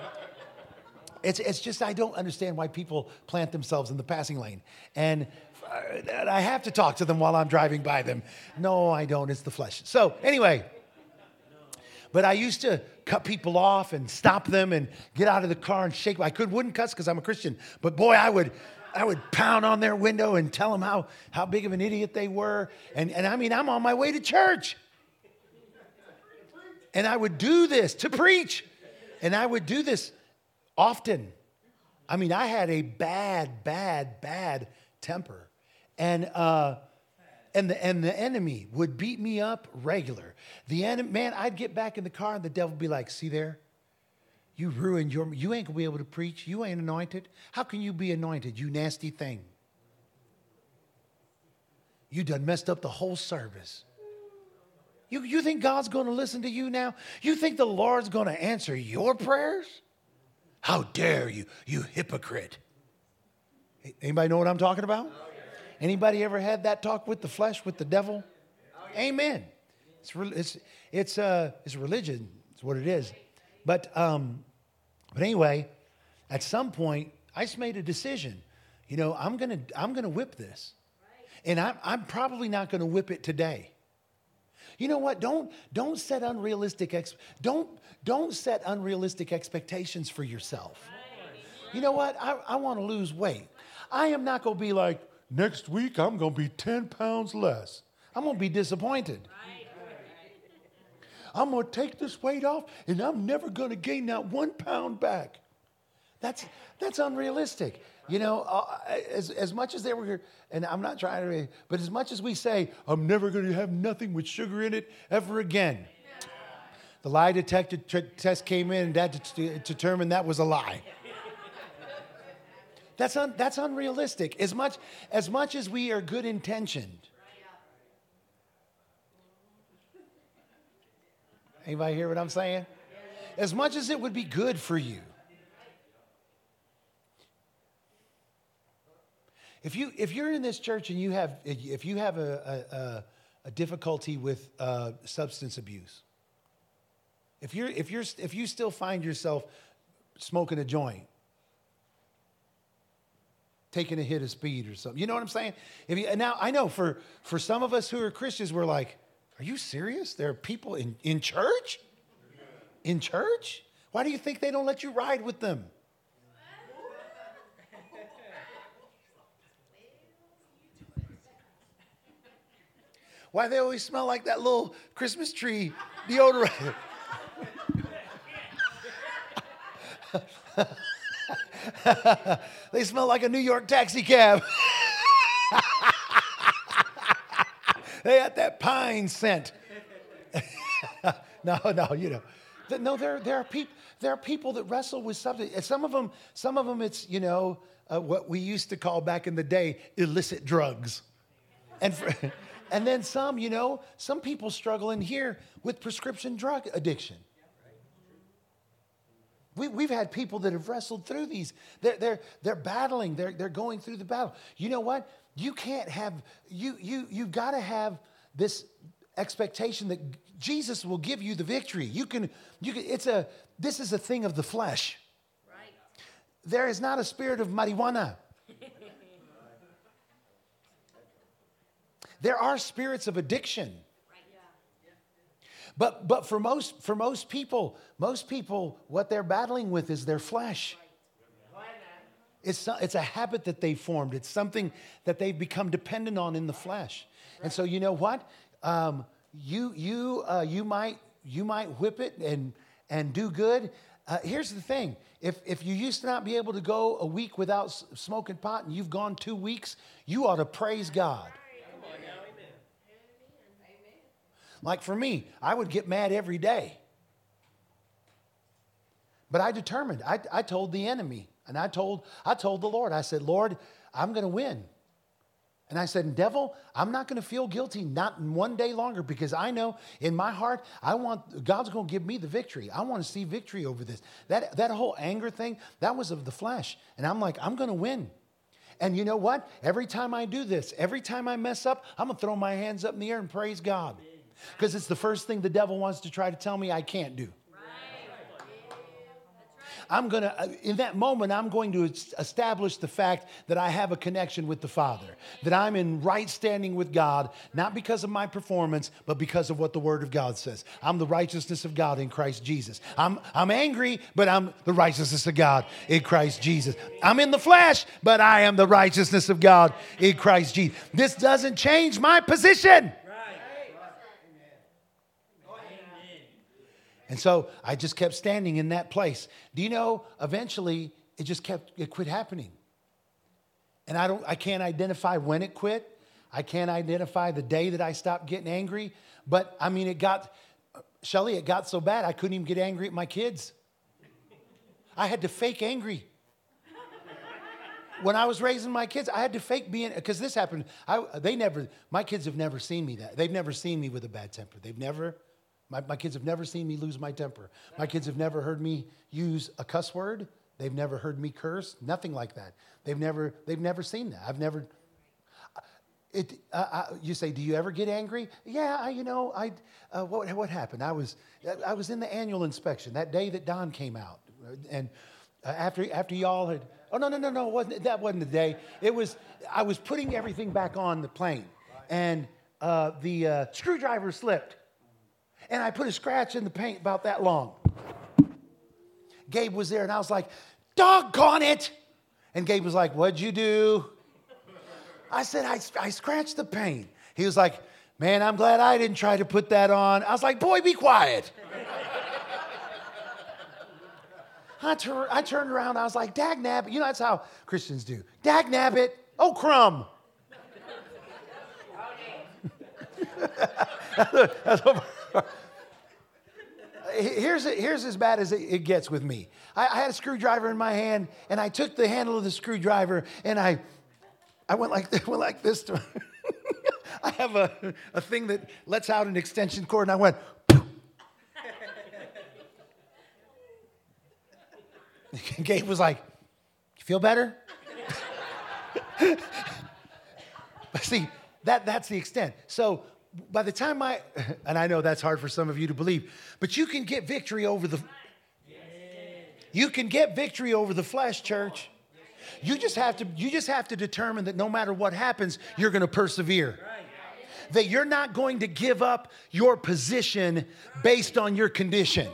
it's, it's just I don't understand why people plant themselves in the passing lane. And uh, I have to talk to them while I'm driving by them. No, I don't. It's the flesh. So, anyway, but I used to cut people off and stop them and get out of the car and shake. I could wouldn't cuss because I'm a Christian, but boy, I would I would pound on their window and tell them how, how big of an idiot they were. And, and I mean, I'm on my way to church. And I would do this to preach. And I would do this often. I mean, I had a bad, bad, bad temper. And uh, and the, and the enemy would beat me up regular. The enemy, man, I'd get back in the car and the devil would be like, see there? You ruined your, you ain't gonna be able to preach. You ain't anointed. How can you be anointed, you nasty thing? You done messed up the whole service. You, you think God's gonna listen to you now? You think the Lord's gonna answer your prayers? How dare you, you hypocrite. Anybody know what I'm talking about? Anybody ever had that talk with the flesh, with the devil? Amen. It's, it's, it's, uh, it's religion, it's what it is. But, um, but anyway, at some point, I just made a decision. You know, I'm to I'm gonna whip this. And I'm, I'm probably not to whip it today. You know what? Don't, don't set unrealistic ex- don't, don't set unrealistic expectations for yourself. You know what? I, I want to lose weight. I am not to be like, next week I'm going to be 10 pounds less. I'm going to be disappointed. I'm going to take this weight off and I'm never going to gain that one pound back. That's, that's unrealistic. You know, uh, as, as much as they were, and I'm not trying to, but as much as we say, I'm never going to have nothing with sugar in it ever again. The lie detector t- test came in and that determined that was a lie. That's, un, that's unrealistic. As much, as much as we are good intentioned. Anybody hear what I'm saying? As much as it would be good for you. If, you, if you're in this church and you have, if you have a, a, a difficulty with uh, substance abuse, if, you're, if, you're, if you still find yourself smoking a joint, taking a hit of speed or something. You know what I'm saying? If you, now, I know for, for some of us who are Christians, we're like, are you serious? There are people in, in church? In church? Why do you think they don't let you ride with them? Why they always smell like that little Christmas tree deodorant? they smell like a New York taxi cab. they got that pine scent. no, no, you know. No, there, there, are peop, there are people that wrestle with something. Some of them, some of them it's, you know, uh, what we used to call back in the day illicit drugs. And, for, and then some, you know, some people struggle in here with prescription drug addiction. We, we've had people that have wrestled through these. They're, they're, they're battling, they're, they're going through the battle. You know what? You can't have, you, you, you've got to have this expectation that Jesus will give you the victory. You can, you can, it's a, this is a thing of the flesh. Right. There is not a spirit of marijuana. there are spirits of addiction. But, but for, most, for most people, most people, what they're battling with is their flesh. It's, it's a habit that they formed. It's something that they've become dependent on in the flesh. And so, you know what? Um, you, you, uh, you, might, you might whip it and, and do good. Uh, here's the thing if, if you used to not be able to go a week without smoking pot and you've gone two weeks, you ought to praise God. Like for me, I would get mad every day. But I determined, I, I told the enemy, and I told, I told the Lord, I said, Lord, I'm going to win. And I said, Devil, I'm not going to feel guilty, not one day longer, because I know in my heart, I want God's going to give me the victory. I want to see victory over this. That, that whole anger thing, that was of the flesh. And I'm like, I'm going to win. And you know what? Every time I do this, every time I mess up, I'm going to throw my hands up in the air and praise God. Because it's the first thing the devil wants to try to tell me I can't do. I'm going to, uh, in that moment, I'm going to establish the fact that I have a connection with the Father, that I'm in right standing with God, not because of my performance, but because of what the Word of God says. I'm the righteousness of God in Christ Jesus. I'm, I'm angry, but I'm the righteousness of God in Christ Jesus. I'm in the flesh, but I am the righteousness of God in Christ Jesus. This doesn't change my position. And so I just kept standing in that place. Do you know, eventually it just kept, it quit happening. And I don't, I can't identify when it quit. I can't identify the day that I stopped getting angry. But I mean, it got, Shelly, it got so bad I couldn't even get angry at my kids. I had to fake angry. When I was raising my kids, I had to fake being, because this happened. I, they never, my kids have never seen me that. They've never seen me with a bad temper. They've never, my, my kids have never seen me lose my temper. My kids have never heard me use a cuss word. They've never heard me curse. Nothing like that. They've never, they've never seen that. I've never. It, uh, I, you say, do you ever get angry? Yeah, I, you know, I. Uh, what, what happened? I was, I was in the annual inspection that day that Don came out, and uh, after after y'all had. Oh no no no no! wasn't that wasn't the day? It was. I was putting everything back on the plane, and uh, the uh, screwdriver slipped and I put a scratch in the paint about that long. Gabe was there, and I was like, doggone it. And Gabe was like, What'd you do? I said, I, I scratched the paint. He was like, Man, I'm glad I didn't try to put that on. I was like, Boy, be quiet. I, tur- I turned around, I was like, Dag nabbit. You know, that's how Christians do. Dag nabbit. Oh, crumb. that's what here's, here's as bad as it gets with me. I, I, had a screwdriver in my hand, and I took the handle of the screwdriver, and I, I went like, went like this. To, I have a, a thing that lets out an extension cord, and I went. Gabe was like, "You feel better?" but see, that, that's the extent. So by the time I, and I know that's hard for some of you to believe, but you can get victory over the, you can get victory over the flesh, church. You just have to, you just have to determine that no matter what happens, you're going to persevere. That you're not going to give up your position based on your condition.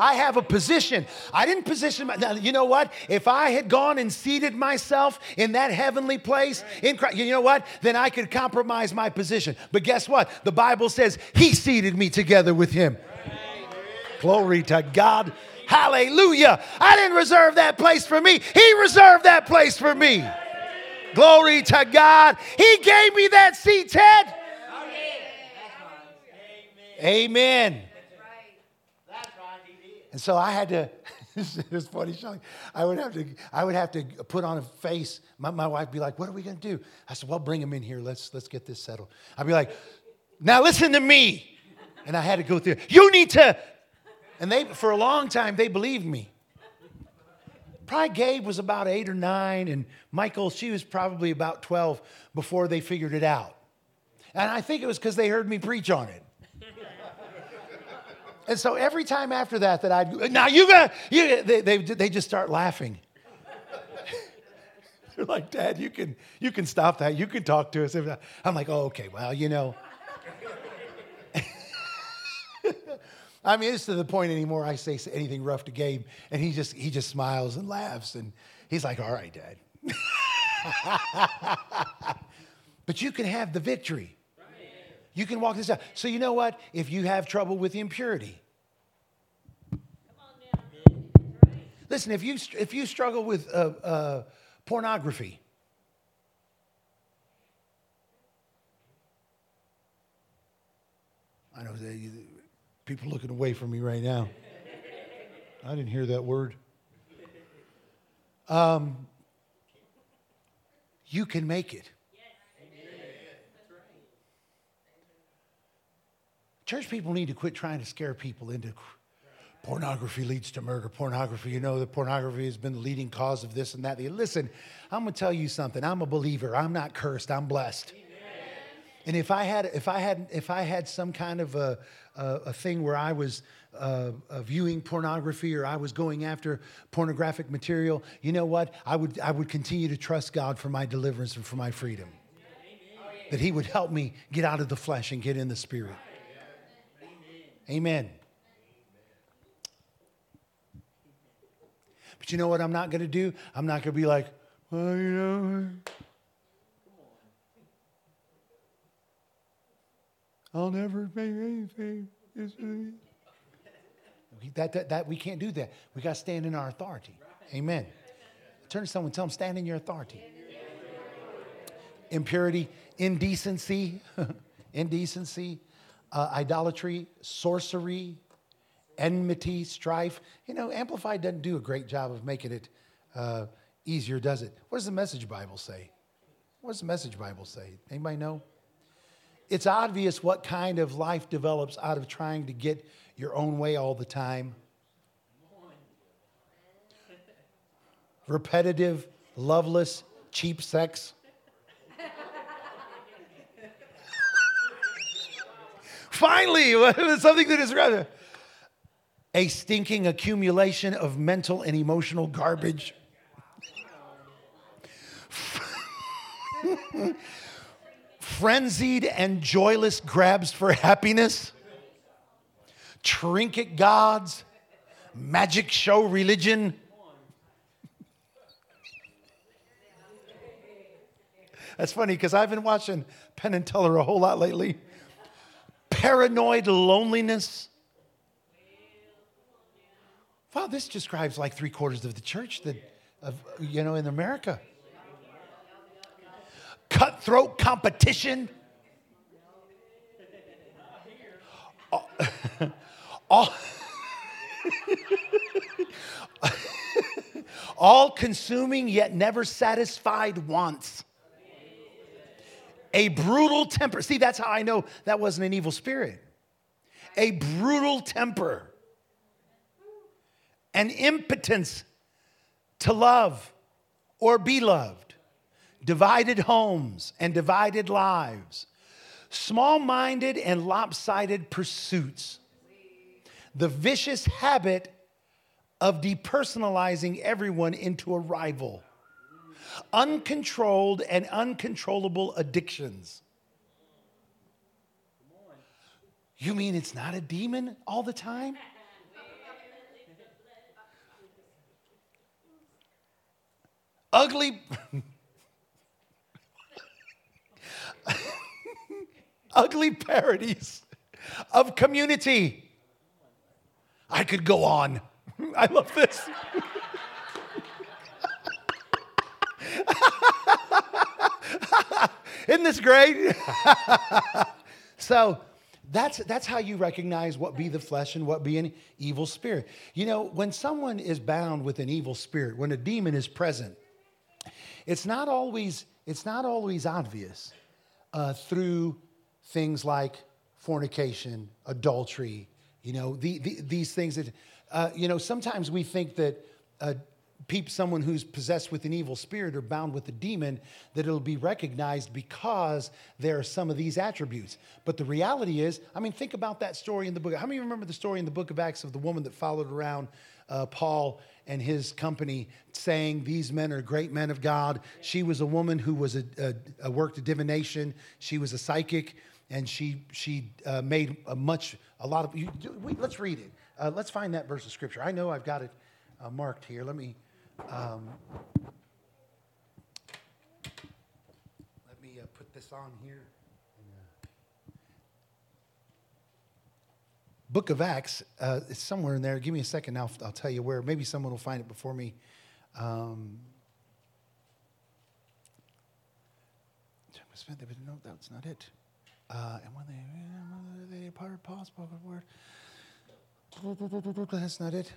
I have a position. I didn't position my, now, you know what? If I had gone and seated myself in that heavenly place in Christ, you know what? Then I could compromise my position. But guess what? The Bible says he seated me together with him. Glory to God. Hallelujah. I didn't reserve that place for me. He reserved that place for me. Glory to God. He gave me that seat, Ted. Amen. And so I had to, it was funny, Shelly. I would have to, I would have to put on a face. My, my wife would be like, what are we to do? I said, well, bring him in here. Let's, let's get this settled. I'd be like, now listen to me. And I had to go through, you need to. And they, for a long time, they believed me. Probably Gabe was about eight or nine, and Michael, she was probably about 12 before they figured it out. And I think it was because they heard me preach on it. And so every time after that, that I'd now you got you, they, they, they just start laughing. They're like, Dad, you can you can stop that. You can talk to us. I'm like, oh, okay. Well, you know. I mean, it's to the point anymore. I say anything rough to Gabe, and he just he just smiles and laughs, and he's like, "All right, Dad." but you can have the victory. You can walk this out. So you know what? If you have trouble with impurity, Listen, if you, if you struggle with uh, uh, pornography, I know that people looking away from me right now. I didn't hear that word. Um, you can make it. Church people need to quit trying to scare people into pornography leads to murder. Pornography, you know, that pornography has been the leading cause of this and that. Listen, I'm going to tell you something. I'm a believer. I'm not cursed. I'm blessed. And if I had, if I had, if I had some kind of a, a, a thing where I was uh, uh, viewing pornography or I was going after pornographic material, you know what? I would, I would continue to trust God for my deliverance and for my freedom. That He would help me get out of the flesh and get in the spirit. Amen. But you know what I'm not going to do? I'm not going to be like, well, you know, I'll never make anything. That, that, that, we can't do that. We got to stand in our authority. Amen. Turn to someone, tell them, stand in your authority. Impurity, indecency, indecency, uh, idolatry, sorcery, enmity, strife. You know, Amplified doesn't do a great job of making it uh, easier, does it? What does the Message Bible say? What does the Message Bible say? Anybody know? It's obvious what kind of life develops out of trying to get your own way all the time. Repetitive, loveless, cheap sex. Finally, something that is rather a stinking accumulation of mental and emotional garbage. Frenzied and joyless grabs for happiness, trinket gods, magic show religion. That's funny because I've been watching Penn and Teller a whole lot lately paranoid loneliness. Wow, this describes like three quarters of the church that, of, you know, in America. Cutthroat competition. all, all, all consuming yet never satisfied wants a brutal temper. See, that's how I know that wasn't an evil spirit. A brutal temper, an impotence to love or be loved, divided homes and divided lives, small minded and lopsided pursuits, the vicious habit of depersonalizing everyone into a rival uncontrolled and uncontrollable addictions. You mean it's not a demon all the time? Ugly. ugly parodies of community. I could go on. I love this. Isn't this great? so that's, that's how you recognize what be the flesh and what be an evil spirit. You know, when someone is bound with an evil spirit, when a demon is present, it's not always, it's not always obvious uh, through things like fornication, adultery, you know, the, the, these things that, uh, you know, sometimes we think that uh, peep someone who's possessed with an evil spirit or bound with a demon that it'll be recognized because there are some of these attributes. But the reality is i mean think about that story in the book. How many remember the story in the book of acts of the woman that followed around uh, paul and his company saying these men are great men of god. She was a woman who was a, a, a worked a divination. She was a psychic and she she uh, made a much a lot of you, wait, let's read it. Uh, let's find that verse of scripture. I know i've got it uh, marked here. Let me um, let me uh, put this on here. book of Acts. Uh, it's somewhere in there. Give me a second. I'll, I'll tell you where. Maybe someone will find it before me. Um, no, that's not it. Uh, and when they, when they departed, Paul spoke a word. That's not it.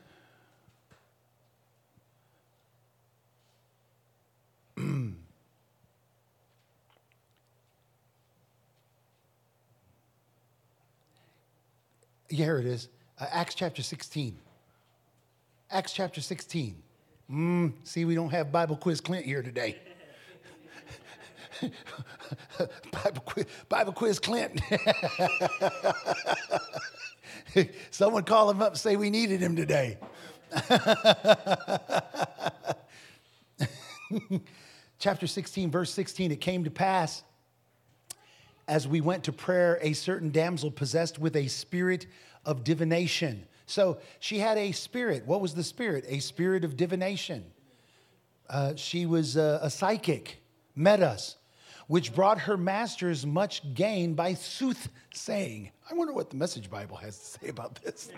Here it is. Uh, Acts chapter 16. Acts chapter 16. Mm, see, we don't have Bible quiz Clint here today. Bible, quiz, Bible quiz Clint. Someone call him up and say we needed him today. Chapter 16, verse 16 it came to pass as we went to prayer, a certain damsel possessed with a spirit of divination. So she had a spirit. What was the spirit? A spirit of divination. Uh, she was a, a psychic, met us, which brought her masters much gain by soothsaying. I wonder what the Message Bible has to say about this.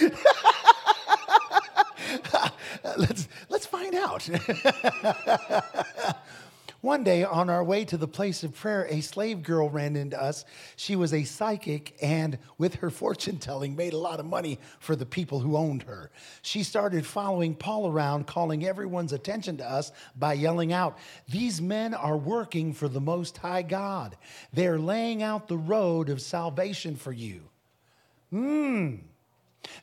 let's, let's find out. One day, on our way to the place of prayer, a slave girl ran into us. She was a psychic and, with her fortune telling, made a lot of money for the people who owned her. She started following Paul around, calling everyone's attention to us by yelling out, These men are working for the Most High God. They're laying out the road of salvation for you. Hmm.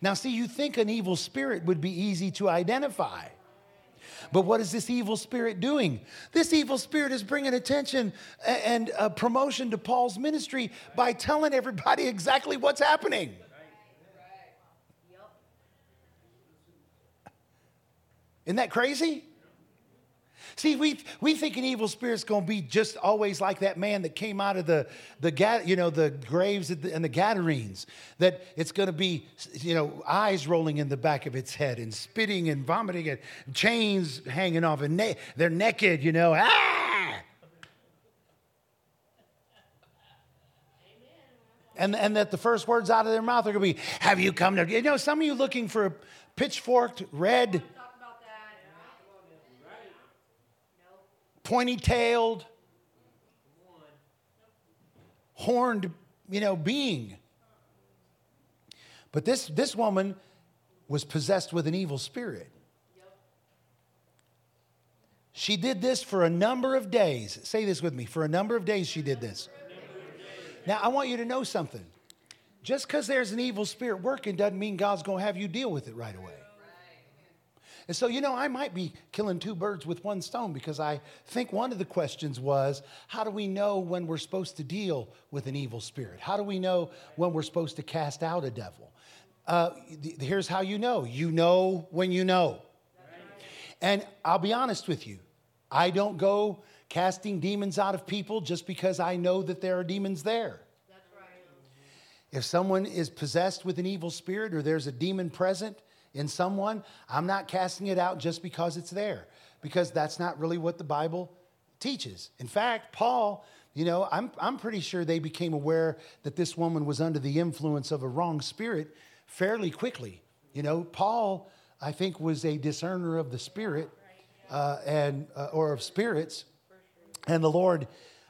Now, see, you think an evil spirit would be easy to identify. But what is this evil spirit doing? This evil spirit is bringing attention and uh, promotion to Paul's ministry by telling everybody exactly what's happening. Isn't that crazy? See, we, we think an evil spirit's going to be just always like that man that came out of the, the you know, the graves and the Gadarenes. That it's going to be, you know, eyes rolling in the back of its head and spitting and vomiting and chains hanging off and na- they're naked, you know. Ah! And, and that the first words out of their mouth are going to be, Have you come to? You know, some of you looking for a pitchforked, red, pointy tailed, horned, you know, being. But this, this woman was possessed with an evil spirit. She did this for a number of days. Say this with me. For a number of days, she did this. Now, I want you to know something. Just because there's an evil spirit working doesn't mean God's going to have you deal with it right away. And so, you know, I might be killing two birds with one stone because I think one of the questions was how do we know when we're supposed to deal with an evil spirit? How do we know when we're supposed to cast out a devil? Uh, th- here's how you know you know when you know. And I'll be honest with you, I don't go casting demons out of people just because I know that there are demons there. If someone is possessed with an evil spirit or there's a demon present, in someone, I'm not casting it out just because it's there, because that's not really what the Bible teaches. In fact, Paul, you know, I'm, I'm pretty sure they became aware that this woman was under the influence of a wrong spirit fairly quickly. You know, Paul, I think, was a discerner of the spirit uh, and uh, or of spirits, and the Lord,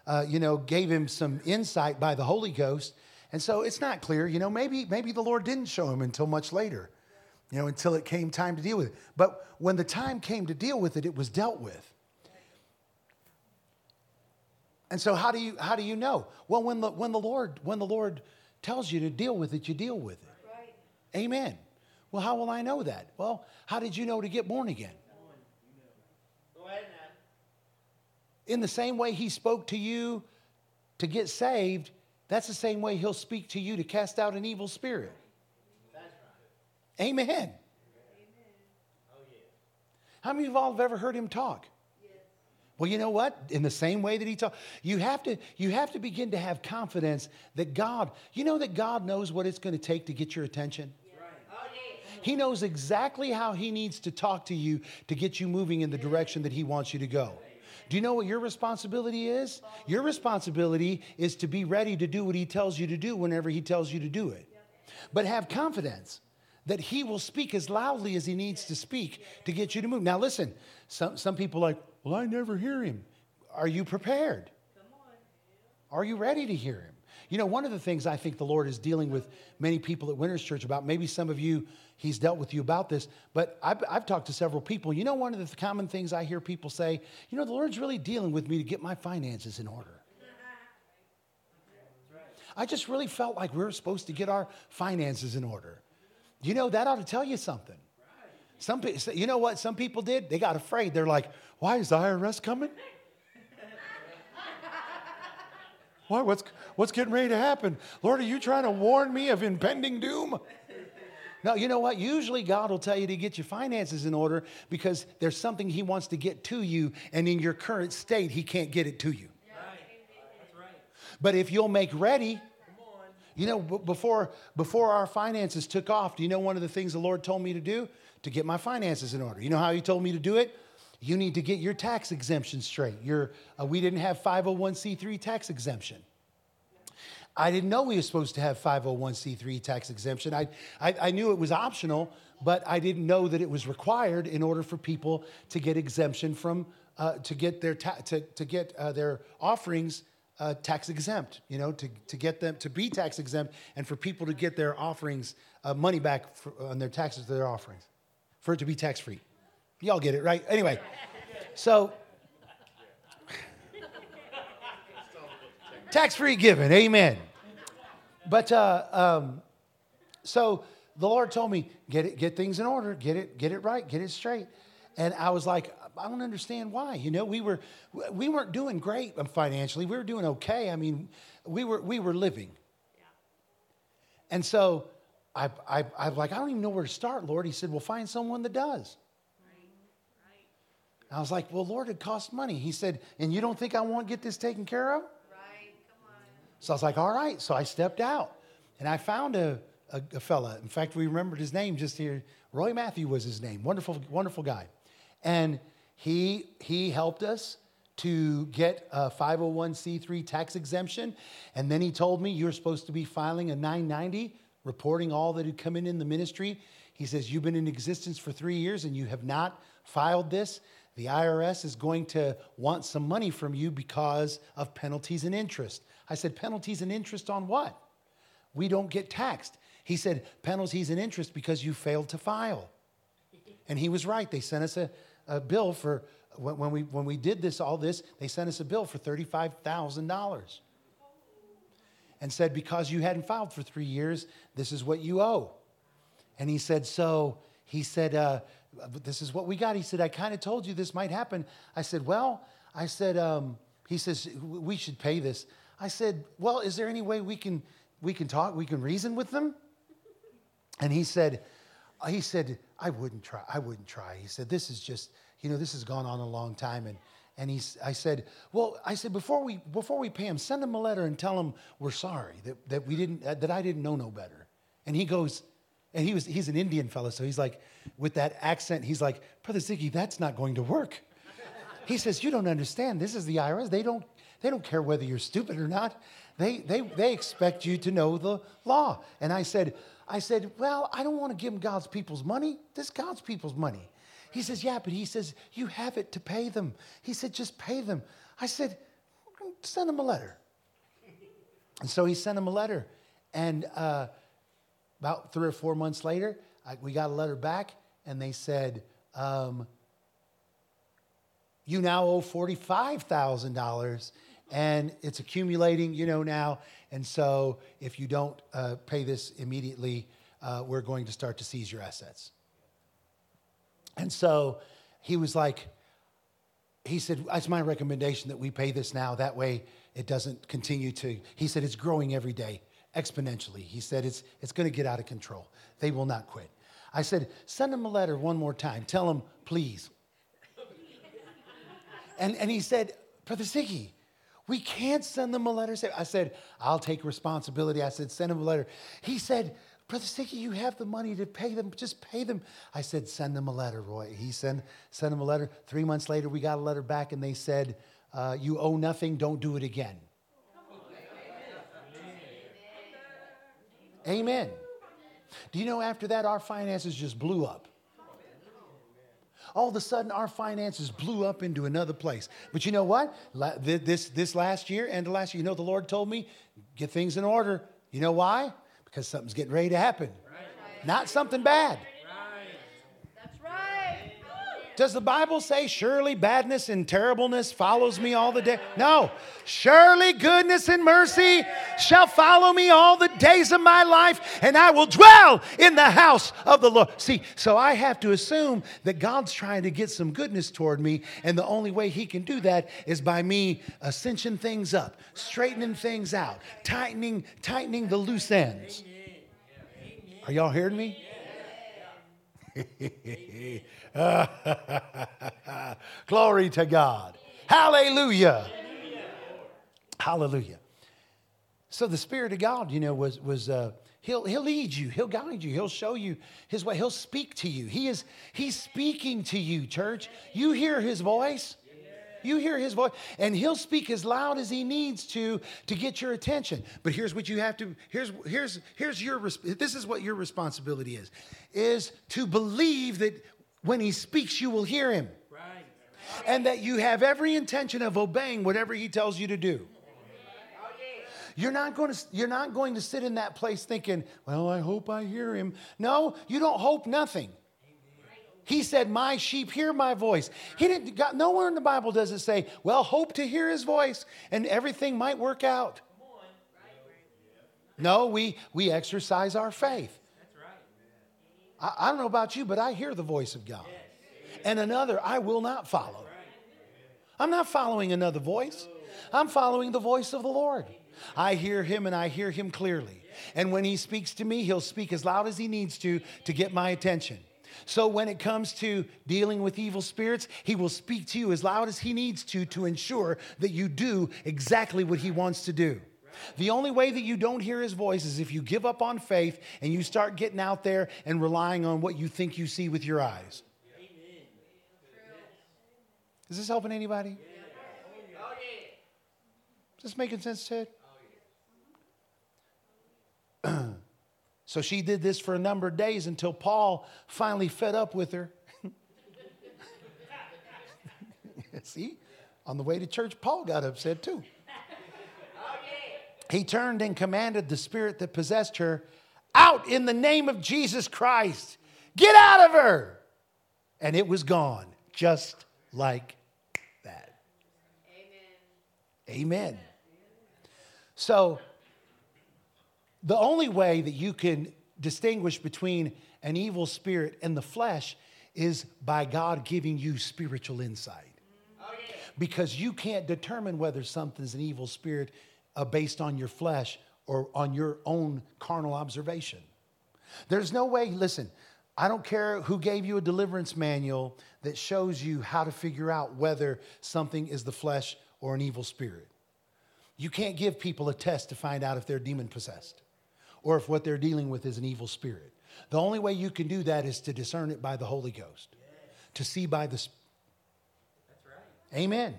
uh, you know, gave him some insight by the Holy Ghost. And so it's not clear, you know, maybe maybe the Lord didn't show him until much later you know, until it came time to deal with it. But when the time came to deal with it, it was dealt with. And so how do you how do you know? Well, when the when the Lord when the Lord tells you to deal with it, you deal with it. Right. Amen. Well, how will I know that? Well, how did you know to get born again? In the same way he spoke to you to get saved, that's the same way he'll speak to you to cast out an evil spirit. Amen. Amen. How many of y'all have ever heard him talk? Well, you know what? In the same way that he talked, you have to you have to begin to have confidence that God, you know that God knows what it's going to take to get your attention. Oh, he knows exactly how he needs to talk to you to get you moving in the direction that he wants you to go. Do you know what your responsibility is? Your responsibility is to be ready to do what he tells you to do whenever he tells you to do it. But have confidence that he will speak as loudly as he needs to speak to get you to move. Now, listen, some, some people like, well, I never hear him. Are you prepared? Are you ready to hear him? You know, one of the things I think the Lord is dealing with many people at Winners Church about, maybe some of you, He's dealt with you about this, but I've, I've talked to several people. You know, one of the common things I hear people say, you know, the Lord's really dealing with me to get my finances in order. I just really felt like we were supposed to get our finances in order. You know, that ought to tell you something. Some, you know what some people did? They got afraid. They're like, why is the IRS coming? Why? What's, what's getting ready to happen? Lord, are you trying to warn me of impending doom? No, you know what? Usually God will tell you to get your finances in order because there's something He wants to get to you, and in your current state, He can't get it to you. But if you'll make ready, you know, before, before our finances took off, do you know one of the things the Lord told me to do? To get my finances in order. You know how He told me to do it? You need to get your tax exemption straight. Your, uh, we didn't have 501c3 tax exemption. I didn't know we were supposed to have 501c3 tax exemption. I, I, I, knew it was optional, but I didn't know that it was required in order for people to get exemption from, uh, to get their, ta- to, to get uh, their offerings uh, tax exempt, you know, to, to get them to be tax exempt and for people to get their offerings, uh, money back for, on their taxes to their offerings, for it to be tax free. Y'all get it, right? Anyway, so tax free giving, amen. But uh, um, so the Lord told me, get it, get things in order, get it, get it right, get it straight. And I was like, I don't understand why. You know, we were we weren't doing great um, financially. We were doing okay. I mean, we were we were living. Yeah. And so I, I I'm like, I don't even know where to start, Lord. He said, Well, find someone that does. Right. Right. I was like, Well, Lord, it costs money. He said, And you don't think I won't get this taken care of? Right. Come on. So I was like, All right. So I stepped out and I found a, a, a fella. In fact, we remembered his name just here. Roy Matthew was his name. Wonderful, wonderful guy. And he, he helped us to get a 501c3 tax exemption. And then he told me you're supposed to be filing a 990, reporting all that had come in in the ministry. He says, You've been in existence for three years and you have not filed this. The IRS is going to want some money from you because of penalties and interest. I said, Penalties and interest on what? We don't get taxed. He said, Penalties and interest because you failed to file. And he was right. They sent us a, a bill for, when we, when we did this, all this, they sent us a bill for $35,000 and said, because you hadn't filed for three years, this is what you owe. And he said, so, he said, uh, this is what we got. He said, I kind of told you this might happen. I said, well, I said, um, he says, we should pay this. I said, well, is there any way we can, we can talk, we can reason with them? And he said, he said, I wouldn't try. I wouldn't try. He said, this is just, you know, this has gone on a long time. And, and he's, I said, well, I said, before we, before we pay him, send him a letter and tell him we're sorry, that, that we didn't, uh, that I didn't know no better. And he goes, and he was, he's an Indian fellow. So he's like, with that accent, he's like, Brother Ziggy, that's not going to work. He says, you don't understand. This is the IRS. They don't, they don't care whether you're stupid or not. They, they, they expect you to know the law. And I said, I said, Well, I don't want to give them God's people's money. This is God's people's money. He says, Yeah, but he says, You have it to pay them. He said, Just pay them. I said, Send them a letter. And so he sent him a letter. And uh, about three or four months later, I, we got a letter back, and they said, um, You now owe $45,000 and it's accumulating, you know, now. And so if you don't uh, pay this immediately, uh, we're going to start to seize your assets. And so he was like, he said, it's my recommendation that we pay this now. That way it doesn't continue to, he said, it's growing every day exponentially. He said, it's, it's going to get out of control. They will not quit. I said, send them a letter one more time. Tell them, please. And, and he said, Brother Ziggy, we can't send them a letter. I said, I'll take responsibility. I said, send them a letter. He said, Brother Sticky, you have the money to pay them. Just pay them. I said, send them a letter, Roy. He sent, sent them a letter. Three months later, we got a letter back and they said, uh, You owe nothing. Don't do it again. Amen. Amen. Do you know after that, our finances just blew up? All of a sudden our finances blew up into another place. But you know what? This, this last year and the last year, you know, the Lord told me, get things in order. You know why? Because something's getting ready to happen. Right. Not something bad. Does the Bible say, surely badness and terribleness follows me all the day? No. Surely goodness and mercy shall follow me all the days of my life, and I will dwell in the house of the Lord. See, so I have to assume that God's trying to get some goodness toward me, and the only way He can do that is by me ascension things up, straightening things out, tightening, tightening the loose ends. Are y'all hearing me? Glory to God. Hallelujah. Hallelujah. So the Spirit of God, you know, was was uh, he'll he'll lead you, he'll guide you, he'll show you his way, he'll speak to you. He is he's speaking to you, church. You hear his voice. You hear his voice, and he'll speak as loud as he needs to to get your attention. But here's what you have to here's here's here's your this is what your responsibility is is to believe that when he speaks you will hear him. Right. And that you have every intention of obeying whatever he tells you to do. You're not going to you're not going to sit in that place thinking, "Well, I hope I hear him." No, you don't hope nothing. He said, My sheep hear my voice. He didn't, got, nowhere in the Bible does it say, Well, hope to hear his voice and everything might work out. No, we, we exercise our faith. I, I don't know about you, but I hear the voice of God. And another I will not follow. I'm not following another voice, I'm following the voice of the Lord. I hear him and I hear him clearly. And when he speaks to me, he'll speak as loud as he needs to to get my attention. So when it comes to dealing with evil spirits, he will speak to you as loud as he needs to to ensure that you do exactly what he wants to do. The only way that you don't hear his voice is if you give up on faith and you start getting out there and relying on what you think you see with your eyes. Is this helping anybody? Oh, is this making sense, Ted? Oh, So she did this for a number of days until Paul finally fed up with her. See, on the way to church, Paul got upset too. He turned and commanded the spirit that possessed her out in the name of Jesus Christ. Get out of her. And it was gone, just like that. Amen. Amen. So, the only way that you can distinguish between an evil spirit and the flesh is by God giving you spiritual insight. Because you can't determine whether something's an evil spirit uh, based on your flesh or on your own carnal observation. There's no way, listen, I don't care who gave you a deliverance manual that shows you how to figure out whether something is the flesh or an evil spirit. You can't give people a test to find out if they're demon possessed or if what they're dealing with is an evil spirit. The only way you can do that is to discern it by the Holy Ghost, to see by the. That's right. Amen.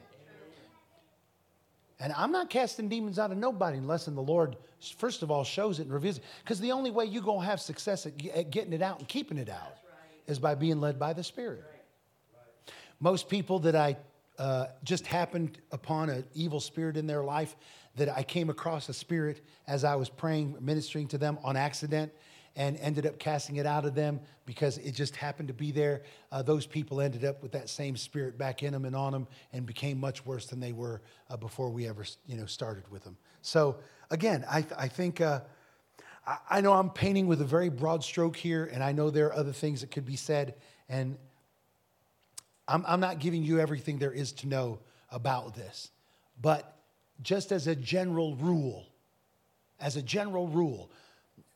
And I'm not casting demons out of nobody unless the Lord, first of all, shows it and reveals it. Because the only way you're going to have success at, getting it out and keeping it out right. is by being led by the Spirit. Right. Most people that I uh, just happened upon an evil spirit in their life, that I came across a spirit as I was praying, ministering to them on accident, and ended up casting it out of them because it just happened to be there. Uh, those people ended up with that same spirit back in them and on them, and became much worse than they were uh, before we ever, you know, started with them. So again, I, I think. Uh, I know I'm painting with a very broad stroke here, and I know there are other things that could be said, and I'm, I'm not giving you everything there is to know about this. But just as a general rule, as a general rule,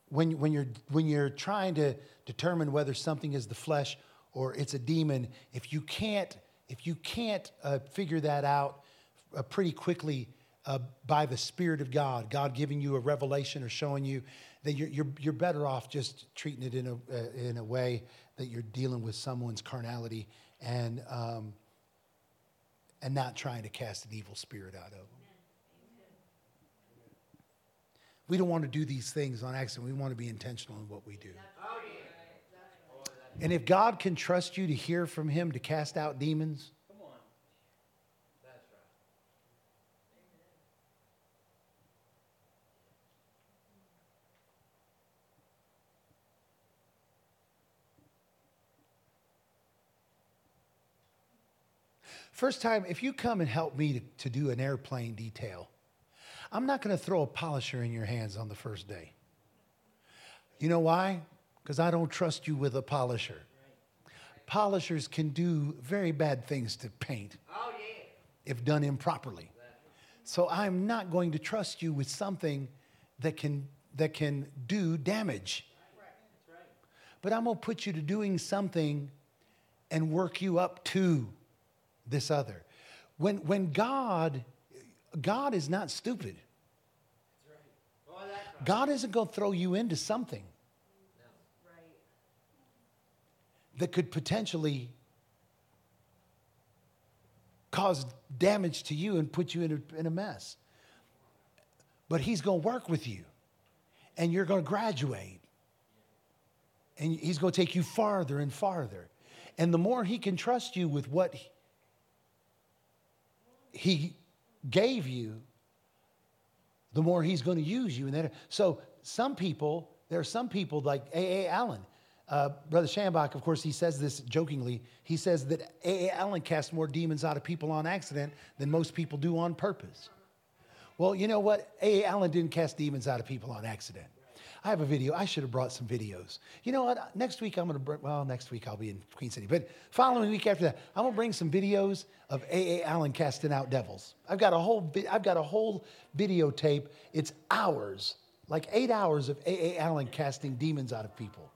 when, when, you're, when you're trying to determine whether something is the flesh or it's a demon, if you can't, if you can't uh, figure that out uh, pretty quickly uh, by the Spirit of God, God giving you a revelation or showing you, that you're, you're, you're better off just treating it in a, uh, in a way that you're dealing with someone's carnality and, um, and not trying to cast an evil spirit out of them. We don't want to do these things on accident. We want to be intentional in what we do. And if God can trust you to hear from Him to cast out demons, First time, if you come and help me to, to do an airplane detail, I'm not going to throw a polisher in your hands on the first day. You know why? Because I don't trust you with a polisher. Polishers can do very bad things to paint oh, yeah. if done improperly. So I'm not going to trust you with something that can, that can do damage. But I'm going to put you to doing something and work you up to this other. When, when God, God is not stupid. God isn't going to throw you into something that could potentially cause damage to you and put you in a, in a mess. But He's going to work with you, and you're going to graduate, and He's going to take you farther and farther. And the more He can trust you with what he gave you, the more he's going to use you. And then, so some people, there are some people like A.A. Allen. Uh, Brother Schambach, of course, he says this jokingly. He says that A.A. Allen casts more demons out of people on accident than most people do on purpose. Well, you know what? A.A. Allen didn't cast demons out of people on accident. I have a video. I should have brought some videos. You know what? Next week I'm going to bring, well, next week I'll be in Queen City. But following week after that, I'm going to bring some videos of A.A. Allen casting out devils. I've got a whole, I've got a whole videotape. It's hours, like eight hours of A.A. Allen casting demons out of people.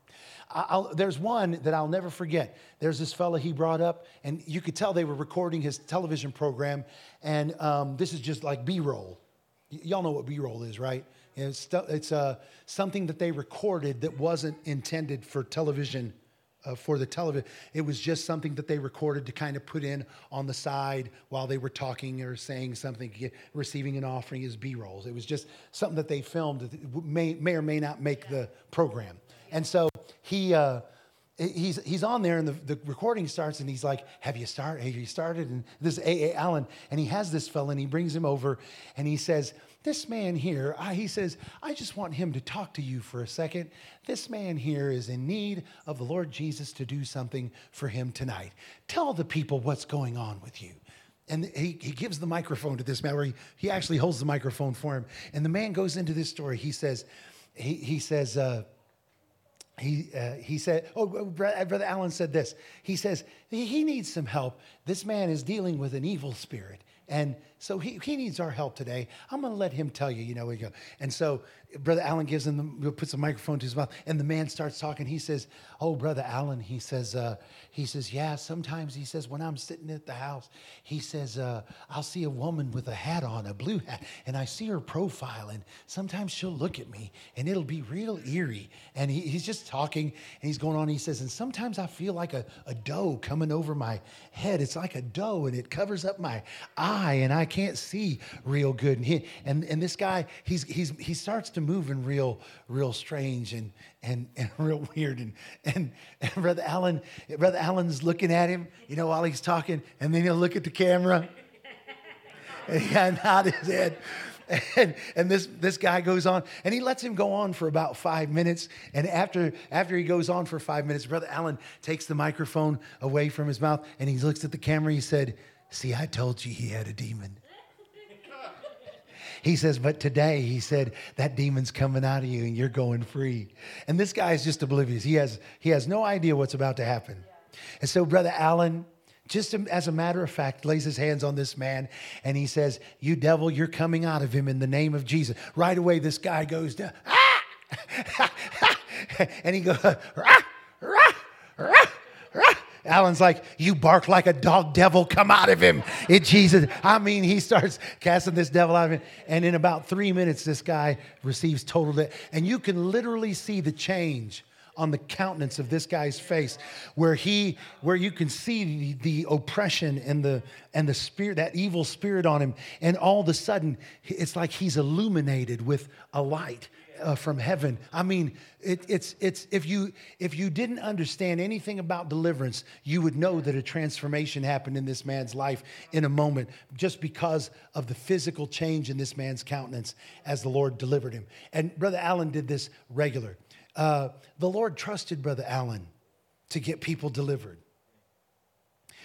I'll, there's one that I'll never forget. There's this fella he brought up, and you could tell they were recording his television program, and um, this is just like B-roll. Y- y'all know what B-roll is, right? It's, it's uh, something that they recorded that wasn't intended for television, uh, for the television. It was just something that they recorded to kind of put in on the side while they were talking or saying something, receiving an offering as B rolls. It was just something that they filmed that may, may or may not make the program. And so he, uh, he's, he's on there and the, the recording starts and he's like, have you started? Have you started? And this is A.A. Allen. And he has this fella and he brings him over and he says, this man here, I, he says, I just want him to talk to you for a second. This man here is in need of the Lord Jesus to do something for him tonight. Tell the people what's going on with you. And he, he gives the microphone to this man, where he, he actually holds the microphone for him. And the man goes into this story. He says, he, he says, uh, he, uh, he said, oh, uh, Brother Allen said this. He says, he needs some help. This man is dealing with an evil spirit. And so he, he needs our help today. I'm going to let him tell you, you know, we go. And so Brother Allen gives him, the, puts a microphone to his mouth, and the man starts talking. He says, "Oh, Brother Allen," he says, uh, "He says, yeah. Sometimes he says when I'm sitting at the house, he says uh, I'll see a woman with a hat on, a blue hat, and I see her profile, and sometimes she'll look at me, and it'll be real eerie." And he, he's just talking, and he's going on. He says, "And sometimes I feel like a, a dough coming over my head. It's like a dough, and it covers up my eye, and I can't see real good." And he, and and this guy, he's he's he starts to moving real, real strange and, and, and real weird. And, and, and Brother Allen, Brother Allen's looking at him, you know, while he's talking, and then he'll look at the camera and he nod his head. And, and this, this guy goes on and he lets him go on for about five minutes. And after, after he goes on for five minutes, Brother Allen takes the microphone away from his mouth and he looks at the camera. He said, See, I told you he had a demon. He says, But today, he said, that demon's coming out of you and you're going free. And this guy is just oblivious. He has, he has no idea what's about to happen. And so, Brother Allen, just as a matter of fact, lays his hands on this man and he says, You devil, you're coming out of him in the name of Jesus. Right away, this guy goes down, ah! and he goes, rah, rah, rah, rah. Allen's like, You bark like a dog, devil, come out of him. It Jesus. I mean, he starts casting this devil out of him. And in about three minutes, this guy receives total. De- and you can literally see the change on the countenance of this guy's face where he where you can see the, the oppression and the and the spirit that evil spirit on him and all of a sudden it's like he's illuminated with a light uh, from heaven. I mean, it, it's it's if you if you didn't understand anything about deliverance, you would know that a transformation happened in this man's life in a moment, just because of the physical change in this man's countenance as the Lord delivered him. And Brother Allen did this regular. Uh, the Lord trusted Brother Allen to get people delivered.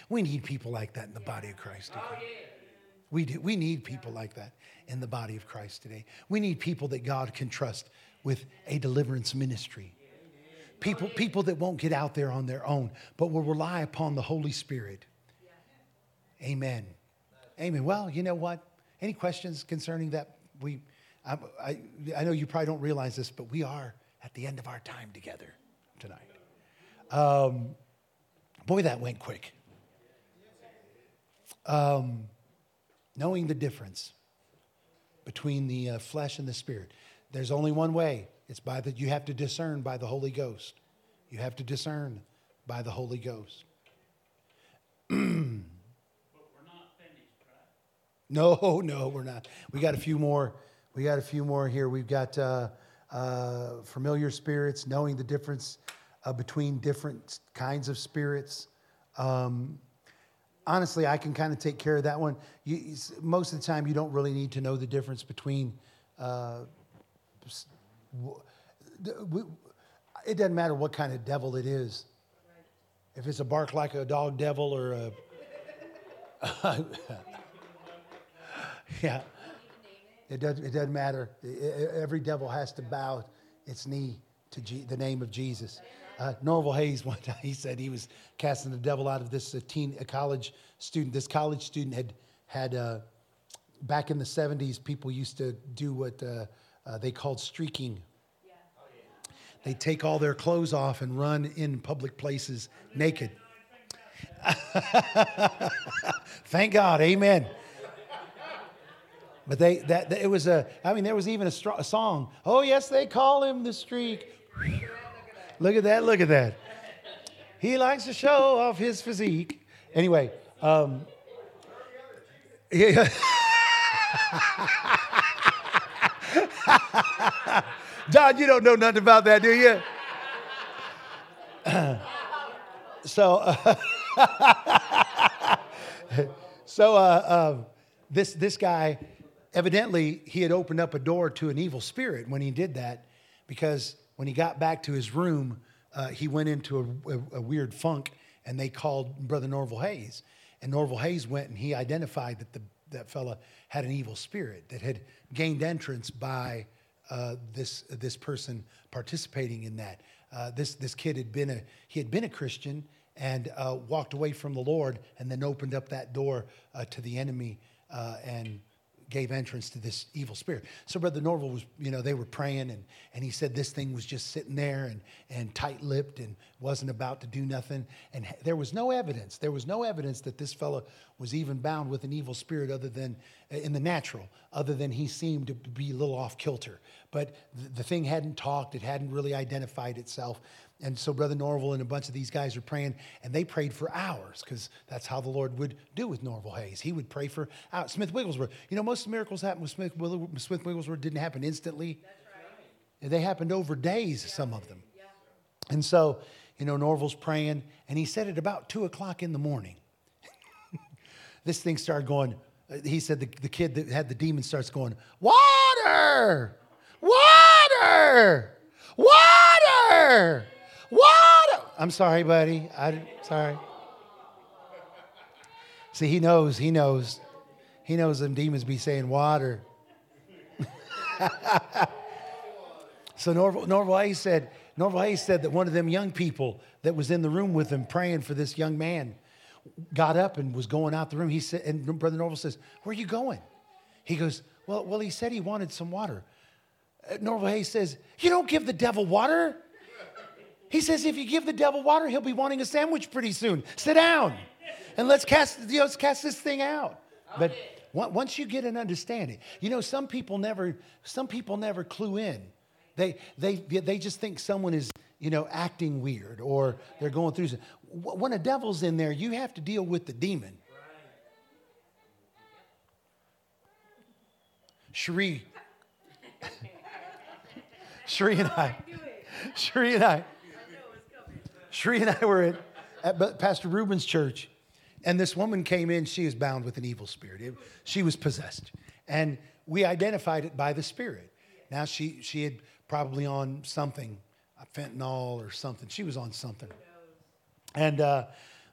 We need people like that in the body of Christ. We do. We need people like that in the body of Christ today. We need people that God can trust with a deliverance ministry. People, people that won't get out there on their own, but will rely upon the Holy Spirit. Amen. Amen. Well, you know what? Any questions concerning that? We, I, I, I know you probably don't realize this, but we are at the end of our time together tonight. Um, boy, that went quick. Um, knowing the difference between the uh, flesh and the spirit. There's only one way. It's by that you have to discern by the Holy Ghost. You have to discern by the Holy Ghost. But we're not fending Christ. No, no, we're not. We got a few more. We got a few more here. We've got uh, uh, familiar spirits, knowing the difference uh, between different kinds of spirits. Um, honestly, I can kind of take care of that one. You, most of the time, you don't really need to know the difference between. Uh, it doesn't matter what kind of devil it is. If it's a bark like a dog devil or a. yeah. It doesn't, it doesn't matter. Every devil has to bow its knee to G, the name of Jesus. Uh, Norval Hayes, one time, he said he was casting the devil out of this a teen, a college student. This college student had, had uh, back in the 70s, people used to do what uh, uh they called streaking. Yeah. They take all their clothes off and run in public places naked. Thank God, amen. But they that, that, it was a I mean there was even a, a song. Oh yes, they call him the streak. Look at that, look at that. He likes to show off his physique. Anyway, um, yeah. John, you don't know nothing about that, do you? so, uh, so uh, um, this this guy, evidently, he had opened up a door to an evil spirit when he did that, because when he got back to his room, uh, he went into a, a, a, weird funk, and they called Brother Norval Hayes. And Norval Hayes went and he identified that the, that fella had an evil spirit that had gained entrance by uh, this, this person participating in that. Uh, this, this kid had been a, he had been a Christian and uh, walked away from the Lord and then opened up that door uh, to the enemy uh, and gave entrance to this evil spirit. So Brother Norval was, you know, they were praying and, and he said this thing was just sitting there and, and tight-lipped and wasn't about to do nothing. And there was no evidence. There was no evidence that this fellow was even bound with an evil spirit other than uh, in the natural, other than he seemed to be a little off kilter. But the, the thing hadn't talked. It hadn't really identified itself. And so Brother Norval and a bunch of these guys are praying, and they prayed for hours because that's how the Lord would do with Norval Hayes. He would pray for hours. Smith Wigglesworth. You know, most miracles happen with Smith, Smith Wigglesworth didn't happen instantly. Right. They happened over days, yeah. some of them. Yeah. And so, you know, Norval's praying, and he said at about two o'clock in the morning, this thing started going. Uh, he said the, the kid that had the demon starts going, Water! Water! Water! What? I'm sorry, buddy. I'm sorry. See, he knows, he knows. He knows them demons be saying water. so Norval, Norval Hayes said, Norval Hayes said that one of them young people that was in the room with him praying for this young man got up and was going out the room. He said, and Brother Norval says, Where are you going? He goes, Well, well, he said he wanted some water. Uh, Norval Hayes says, You don't give the devil water. He says, if you give the devil water, he'll be wanting a sandwich pretty soon. Sit down and let's cast, you know, let's cast this thing out. But once you get an understanding, you know, some people never, some people never clue in. They, they, they just think someone is, you know, acting weird or they're going through. some- When a devil's in there, you have to deal with the demon. Cherie. Cherie and I. Cherie and I. Cherie and I were at, at Pastor Reuben's church, and this woman came in. She is bound with an evil spirit. It- she was possessed, and we identified it by the spirit. Now she she had probably on something, fentanyl or something. She was on something, and uh,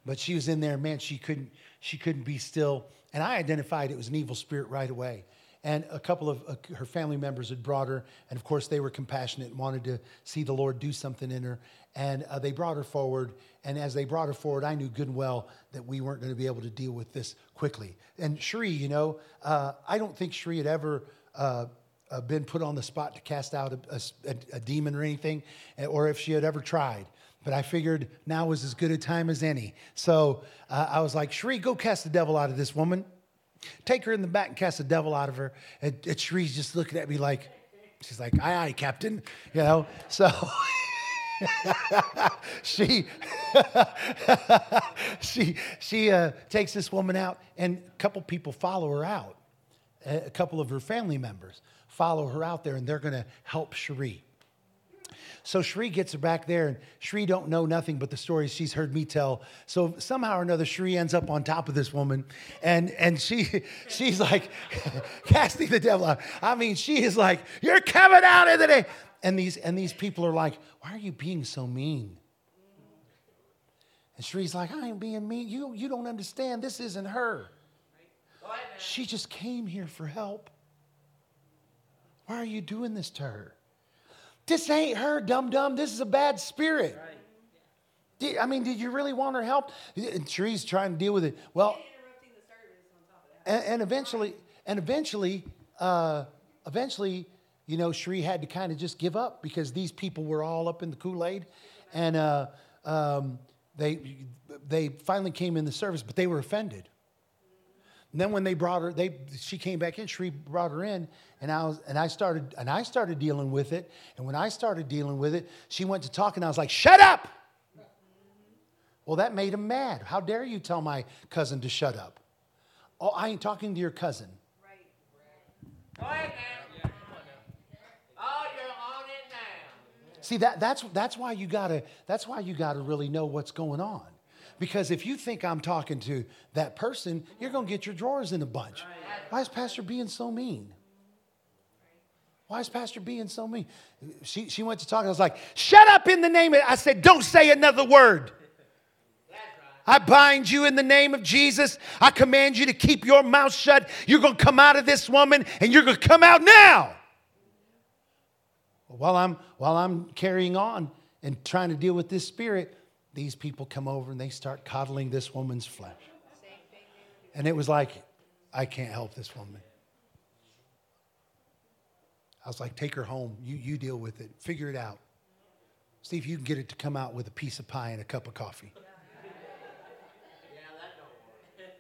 but she was in there. Man, she couldn't she couldn't be still, and I identified it was an evil spirit right away. And a couple of uh, her family members had brought her, and of course they were compassionate and wanted to see the Lord do something in her. And uh, they brought her forward. And as they brought her forward, I knew good and well that we weren't going to be able to deal with this quickly. And Cherie, you know, uh, I don't think Cherie had ever uh, uh, been put on the spot to cast out a, a- a demon or anything, eh, or if she had ever tried. But I figured now was as good a time as any. So uh, I was like, Cherie, go cast the devil out of this woman. Take her in the back and cast the devil out of her. And, and Cherie's just looking at me like, she's like, aye, aye, Captain. You know, so she she she uh, takes this woman out, and a couple people follow her out. A couple of her family members follow her out there, and they're going to help Cherie. So Cherie gets her back there, and Cherie don't know nothing but the stories she's heard me tell. So somehow or another, Cherie ends up on top of this woman, and and she she's like casting the devil out. I mean, she is like, "You're coming out of the day," and these and these people are like, "Why are you being so mean?" And Cherie's like, "I ain't being mean. You you don't understand. This isn't her. She just came here for help. Why are you doing this to her?" This ain't her, dum dum. This is a bad spirit. Did- I mean, did you really want her help? And Cherie's trying to deal with it. Well, interrupting the service on top of that. and, and eventually, and eventually, uh, eventually, you know, Cherie had to kind of just give up because these people were all up in the Kool Aid, and uh, um, they they finally came in the service, but they were offended. And then when they brought her, they she came back in. Cherie brought her in, and I was and I started and I started dealing with it. And when I started dealing with it, she went to talk, and I was like, "Shut up!" Well, that made him mad. How dare you tell my cousin to shut up? Oh, I ain't talking to your cousin. Right. Go ahead now. Oh, you're on it now. See that that's that's why you gotta that's why you gotta really know what's going on. Because if you think I'm talking to that person, you're gonna get your drawers in a bunch. Why is Pastor being so mean? Why is Pastor being so mean? She, she went to talk, and I was like, shut up in the name of I said, don't say another word. I bind you in the name of Jesus. I command you to keep your mouth shut. You're going to come out of this woman and you're going to come out now. While I'm, while I'm carrying on and trying to deal with this spirit, these people come over and they start coddling this woman's flesh. And it was like, I can't help this woman. I was like, take her home. You, you deal with it. Figure it out. See if you can get it to come out with a piece of pie and a cup of coffee. Yeah, that don't work.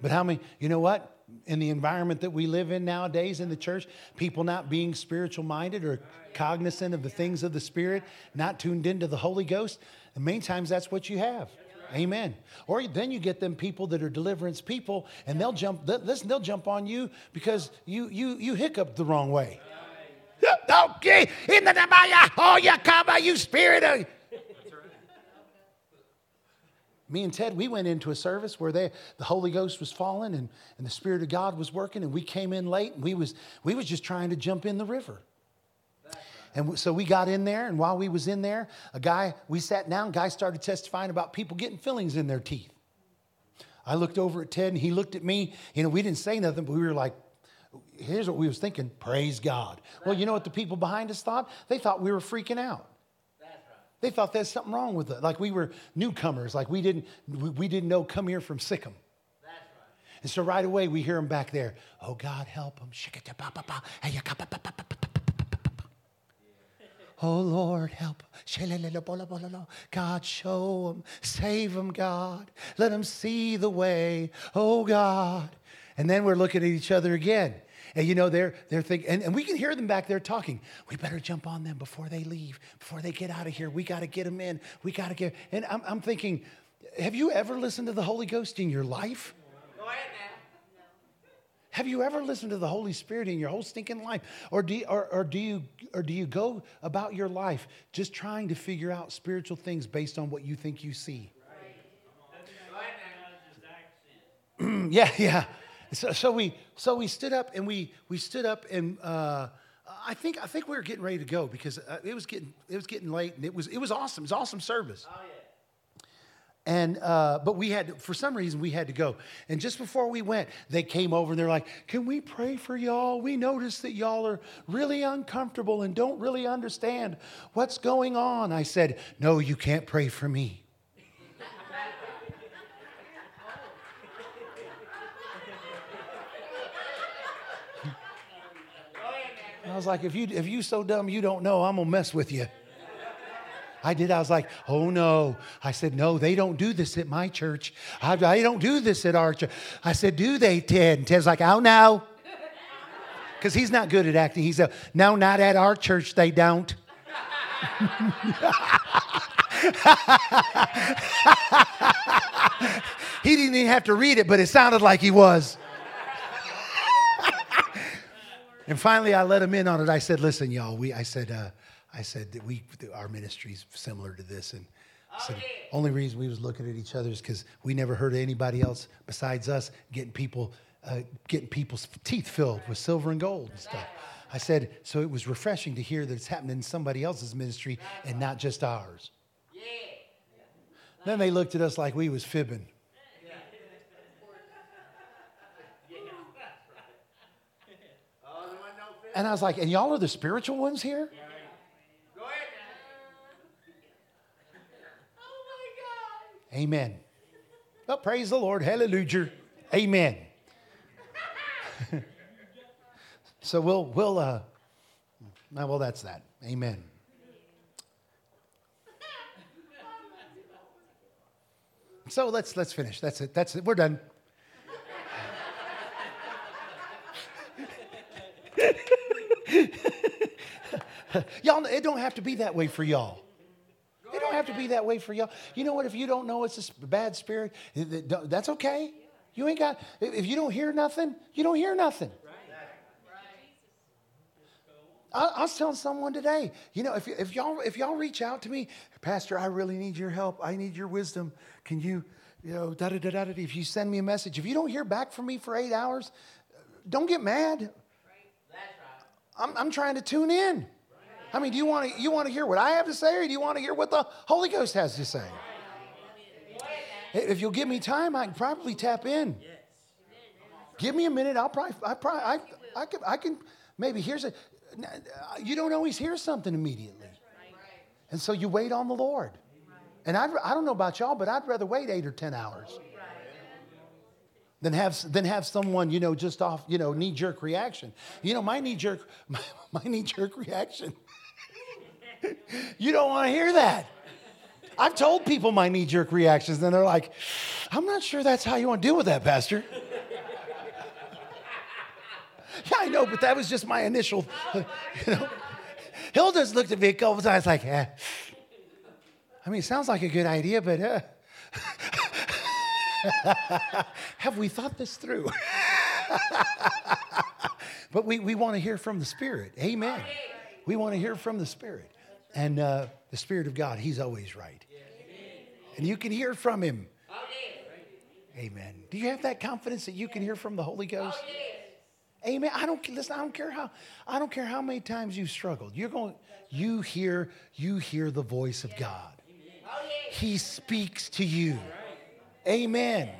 But how many, you know what? In the environment that we live in nowadays in the church, people not being spiritual minded or cognizant of the things of the Spirit, not tuned into the Holy Ghost, and many times that's what you have. Amen. Or then you get them people that are deliverance people, and they'll jump. Listen, they'll jump on you because you you you hiccuped the wrong way. Okay, in the Namaya, oh come you spirit. of- me and Ted, we went into a service where they, the Holy Ghost was falling and, and the Spirit of God was working, and we came in late, and we was we was just trying to jump in the river. And so we got in there, and while we was in there, a guy, we sat down, guy started testifying about people getting fillings in their teeth. I looked over at Ted, and he looked at me. You know, we didn't say nothing, but we were like, here's what we was thinking, praise God. Well, you know what the people behind us thought? They thought we were freaking out. They thought there's something wrong with it. Like we were newcomers, like we didn't, we, we didn't know come here from Sikkim. And so right away we hear them back there. Oh God, help them. Oh Lord, help. God, show them. Save them, God. Let them see the way. Oh God. And then we're looking at each other again. And you know, they're, they're thinking, and, and we can hear them back there talking. We better jump on them before they leave, before they get out of here. We got to get them in. We got to get, and I'm, I'm thinking, have you ever listened to the Holy Ghost in your life? Go ahead now. Have you ever listened to the Holy Spirit in your whole stinking life? Or do, you, or, or, do you, or do you go about your life just trying to figure out spiritual things based on what you think you see? Go ahead now. yeah, yeah. So, so we so we stood up and we we stood up and uh, I think I think we were getting ready to go because uh, it was getting it was getting late and it was it was awesome. It was awesome service. Oh, yeah. And uh, but we had for some reason we had to go. And just before we went, they came over and they're like, "Can we pray for y'all? We noticed that y'all are really uncomfortable and don't really understand what's going on." I said, "No, you can't pray for me." I was like, if you if you so dumb you don't know, I'm gonna mess with you. I did. I was like, oh no. I said, no, they don't do this at my church. I, I don't do this at our church. I said, do they, Ted? And Ted's like, oh no. Because he's not good at acting. He's a, no, not at our church, they don't. he didn't even have to read it, but it sounded like he was. And finally, I let him in on it. I said, "Listen, y'all. We," I said, uh, "I said that we, our ministry's similar to this, and I said, only reason we was looking at each other is because we never heard of anybody else besides us getting people, uh, getting people's teeth filled with silver and gold and stuff." I said, "So it was refreshing to hear that it's happening in somebody else's ministry and not just ours." Yeah. Then they looked at us like we was fibbing. Oh, there wasn't no fish. And I was like, "And y'all are the spiritual ones here?" Go ahead. Oh, my God. Amen. Well, praise the Lord. Hallelujah. Amen. so we'll we'll uh well that's that. Amen. So let's let's finish. That's it. That's it. We're done. y'all, it don't have to be that way for y'all. It don't have to be that way for y'all. You know what? If you don't know it's a bad spirit, that's okay. You ain't got. If you don't hear nothing, you don't hear nothing. I, I was telling someone today, you know, if, if y'all if y'all reach out to me, Pastor, I really need your help. I need your wisdom. Can you, you know, da da da da da. If you send me a message, if you don't hear back from me for eight hours, don't get mad. I'm, I'm trying to tune in. I mean, do you want to you want to hear what I have to say, or do you want to hear what the Holy Ghost has to say? If you'll give me time, I can probably tap in. Give me a minute. I'll probably I probably I, I can I can maybe here's a. Uh, you don't always hear something immediately, and so you wait on the Lord. And I I don't know about y'all, but I'd rather wait eight or ten hours than have than have someone you know just off you know knee jerk reaction. You know my knee jerk my, my knee jerk reaction. you don't want to hear that. I've told people my knee jerk reactions, and they're like, "I'm not sure that's how you want to deal with that, Pastor." yeah, I know, but that was just my initial. You know, Hilda's looked at me a couple times like, eh. I mean, it sounds like a good idea, but uh, have we thought this through? but we, we want to hear from the Spirit. Amen. We want to hear from the Spirit. And uh, the Spirit of God, He's always right. And you can hear from Him. Amen. Do you have that confidence that you can hear from the Holy Ghost? Amen. I don't listen. I don't care how. I don't care how many times you've struggled. You're going. You hear. You hear the voice of God. He speaks to you. Amen.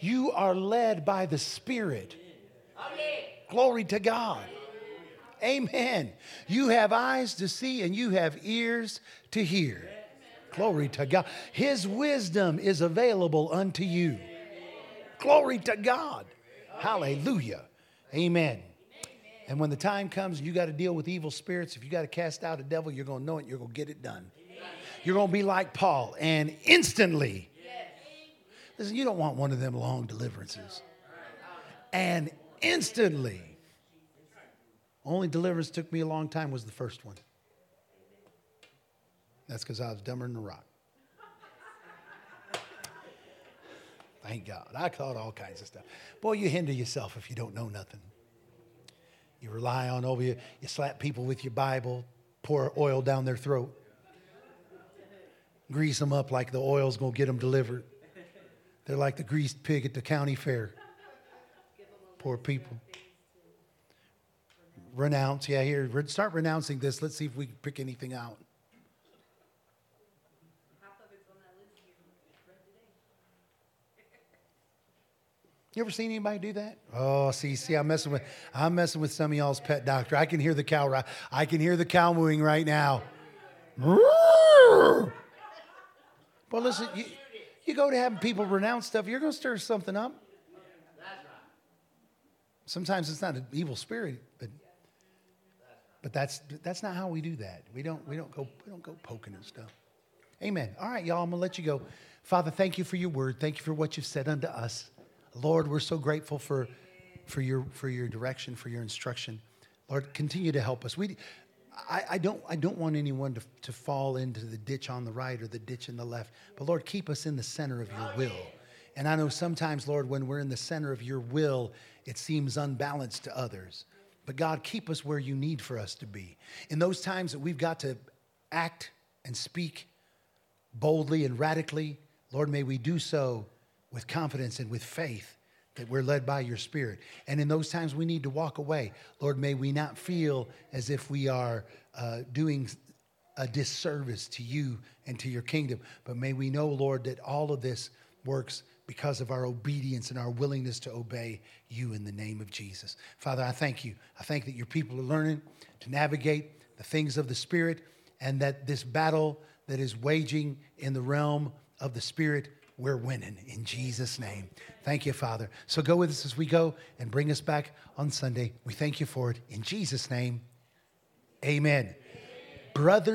You are led by the Spirit. Glory to God. Amen. You have eyes to see and you have ears to hear. Glory to God. His wisdom is available unto you. Glory to God. Hallelujah. Amen. And when the time comes you got to deal with evil spirits, if you got to cast out a devil, you're going to know it. You're going to get it done. You're going to be like Paul and instantly. Listen, you don't want one of them long deliverances. And instantly, Only deliverance took me a long time was the first one. That's because I was dumber than a rock. Thank God. I caught all kinds of stuff. Boy, you hinder yourself if you don't know nothing. You rely on over you, you slap people with your Bible, pour oil down their throat, grease them up like the oil's going to get them delivered. They're like the greased pig at the county fair. Poor people. Renounce. Yeah, here, start renouncing this. Let's see if we can pick anything out. You ever seen anybody do that? Oh, see, see, I'm messing with, I'm messing with some of y'all's pet doctor. I can hear the cow. I can hear the cow mooing right now. But listen, you, you go to having people renounce stuff, you're going to stir something up. Sometimes it's not an evil spirit, but but that's that's not how we do that. We don't we don't go we don't go poking and stuff. Amen. All right, y'all, I'm going to let you go. Father, thank you for your word. Thank you for what you've said unto us. Lord, we're so grateful for, for, your, for your direction, for your instruction. Lord, continue to help us. We, I, I, don't, I don't want anyone to, to fall into the ditch on the right or the ditch in the left. But Lord, keep us in the center of your will. And I know sometimes, Lord, when we're in the center of your will, it seems unbalanced to others. But God, keep us where you need for us to be. In those times that we've got to act and speak boldly and radically, Lord, may we do so with confidence and with faith that we're led by your Spirit. And in those times we need to walk away, Lord, may we not feel as if we are uh, doing a disservice to you and to your kingdom, but may we know, Lord, that all of this works because of our obedience and our willingness to obey you in the name of Jesus. Father, I thank you. I thank that your people are learning to navigate the things of the Spirit and that this battle that is waging in the realm of the Spirit, we're winning in Jesus' name. Thank you, Father. So go with us as we go and bring us back on Sunday. We thank you for it. In Jesus' name, amen. Brother